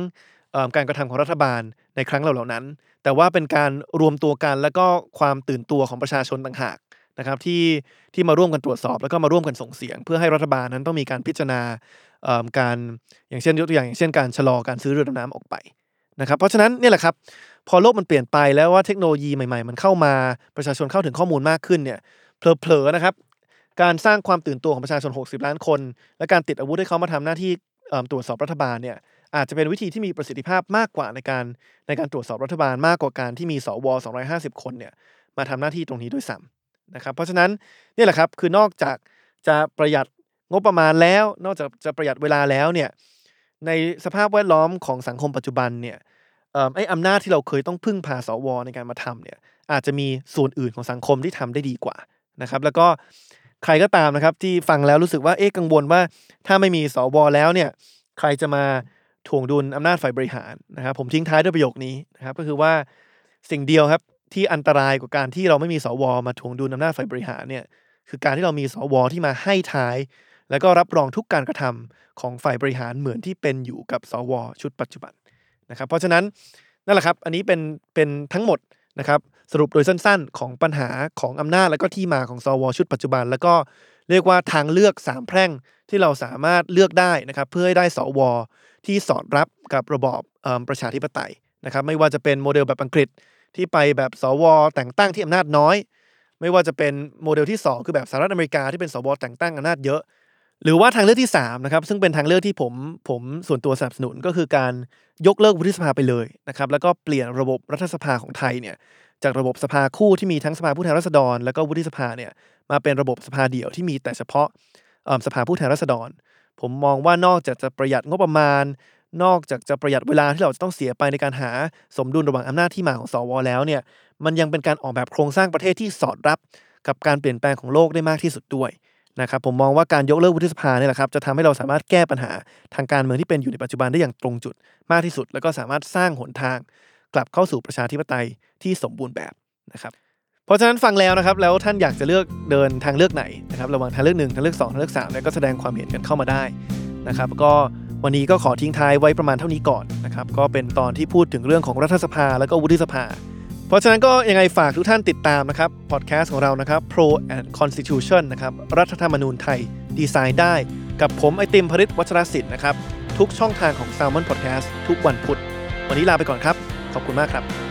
การกระทำของรัฐบาลในครั้งเหล่านั้น แต่ว่าเป็นการรวมตัวกันแล้วก็ความตื่นตัวของประชาชนต่างหากนะครับที่ที่มาร่วมกันตรวจสอบ แล้วก็มาร่วมกันส่งเสียง เพื่อให้รัฐบาลนั้นต้องมีการพิจารณาการอย่างเช่นยกตัวอย่างอย่างเช่นการชะลอการซื้อเรือดำน้ำออกไปนะครับเพราะฉะนั้นเนี่ยแหละครับพอโลกมันเปลี่ยนไปแล้วว่าเทคโนโลยีใหม่ๆ มันเข้ามาประชาชนเข้าถึงข้อมูลมากขึ้นเนี่ยเผลอๆนะครับ การสร้างความตื่นตัวของประชาชน 60 ล้านคน และการติดอาวุธให้เขามาทำหน้าที่ตรวจสอบรัฐบาลเนี่ยอาจจะเป็นวิธีที่มีประสิทธิภาพมากกว่าในการในการตรวจสอบรัฐบาลมากกว่าการที่มีสว250 คนเนี่ยมาทำหน้าที่ตรงนี้ด้วยซ้ำนะครับ เพราะฉะนั้นนี่แหละครับคือนอกจากจะประหยัดงบประมาณแล้ว นอกจากจะประหยัดเวลาแล้วเนี่ยในสภาพแวดล้อมของสังคมปัจจุบันเนี่ยไอ้อำนาจที่เราเคยต้องพึ่งพาสวในการมาทำเนี่ยอาจจะมีส่วนอื่นของสังคมที่ทำได้ดีกว่านะครับ แล้วก็ ใครก็ตามนะครับ ที่ฟังแล้วรู้สึกว่าเอ๊ะกังวลว่า ถ้าไม่มีสวแล้วเนี่ย ใครจะมาถ่วงดุลอำนาจฝ่ายบริหารนะครับ ผมทิ้งท้ายด้วยประโยคนี้นะครับ ก็คือว่าสิ่งเดียวครับที่อันตรายกว่าการที่เราไม่มีสวมาถ่วงดุลอำนาจฝ่ายบริหารเนี่ยคือการที่เรามีสวที่มาให้ท้าย แล้วก็รับรองทุกการกระทำของฝ่ายบริหารเหมือนที่เป็นอยู่กับสวชุดปัจจุบันนะครับ เพราะฉะนั้นนั่นแหละครับ อันนี้เป็นเป็นทั้งหมดนะครับ สรุปโดยสั้นๆ ของปัญหาของอำนาจและก็ที่มาของสวชุดปัจจุบัน แล้วก็เรียกว่าทางเลือก3แพร่งที่เราสามารถเลือกได้นะครับเพื่อให้ได้สวที่สอดรับกับระบอบประชาธิปไตยนะครับไม่ว่าจะเป็นโมเดลแบบอังกฤษที่ไปแบบสว แต่งตั้งที่อำนาจน้อย ไม่ว่าจะเป็นโมเดลที่ 2 คือแบบสหรัฐอเมริกาที่เป็นสว แต่งตั้งอำนาจเยอะ หรือว่าทางเลือกที่3นะครับซึ่งเป็นทางเลือกที่ผมผมส่วนตัวสนับสนุนก็คือการยกเลิกวุฒิสภาไปเลยนะครับแล้วก็เปลี่ยนระบบรัฐสภาของไทยเนี่ยจากระบบสภาคู่ที่มีทั้งสภาผู้แทนราษฎร แล้วก็วุฒิสภาเนี่ยมาเป็นระบบสภาเดี่ยวที่มีแต่เฉพาะสภาผู้แทนราษฎร ผมมองว่านอกจากจะประหยัดงบประมาณ นอกจากจะประหยัดเวลาที่เราจะต้องเสียไปในการหาสมดุลระหว่างอำนาจที่มาของสวแล้วเนี่ยมันยังเป็นการออกแบบโครงสร้างประเทศที่สอดรับกับการเปลี่ยนแปลงของโลกได้มากที่สุดด้วย นะครับผมมองว่าการยกเลิกวุฒิสภาเนี่ยแหละครับจะทำให้เราสามารถแก้ปัญหาทางการเมืองที่เป็นอยู่ในปัจจุบันได้อย่างตรงจุดมากที่สุด แล้วก็สามารถสร้างหนทางกลับเข้าสู่ประชาธิปไตยที่สมบูรณ์แบบนะครับเพราะฉะนั้นฟังแล้วนะครับแล้วท่านอยากจะเลือกเดินทางเลือกไหนนะครับระหว่างทางเลือกหนึ่งทางเลือกสองทางเลือกสามเนี่ยก็แสดงความเห็นกันเข้ามาได้นะครับก็วันนี้ก็ขอทิ้งท้ายไว้ประมาณเท่านี้ก่อนนะครับก็เป็นตอนที่พูดถึงเรื่องของรัฐสภา แล้วก็วุฒิสภา เพราะฉะนั้นก็ยังไงฝากทุกท่านติดตามนะครับพอดแคสต์ของเรานะครับ Pro and Constitution นะครับรัฐธรรมนูญไทยดีไซน์ได้ กับผมไอติมพริตวัชรศิลป์นะครับ ทุกช่องทางของ Salmon Podcast ทุกวันพุธ วันนี้ลาไปก่อนครับ ขอบคุณมากครับ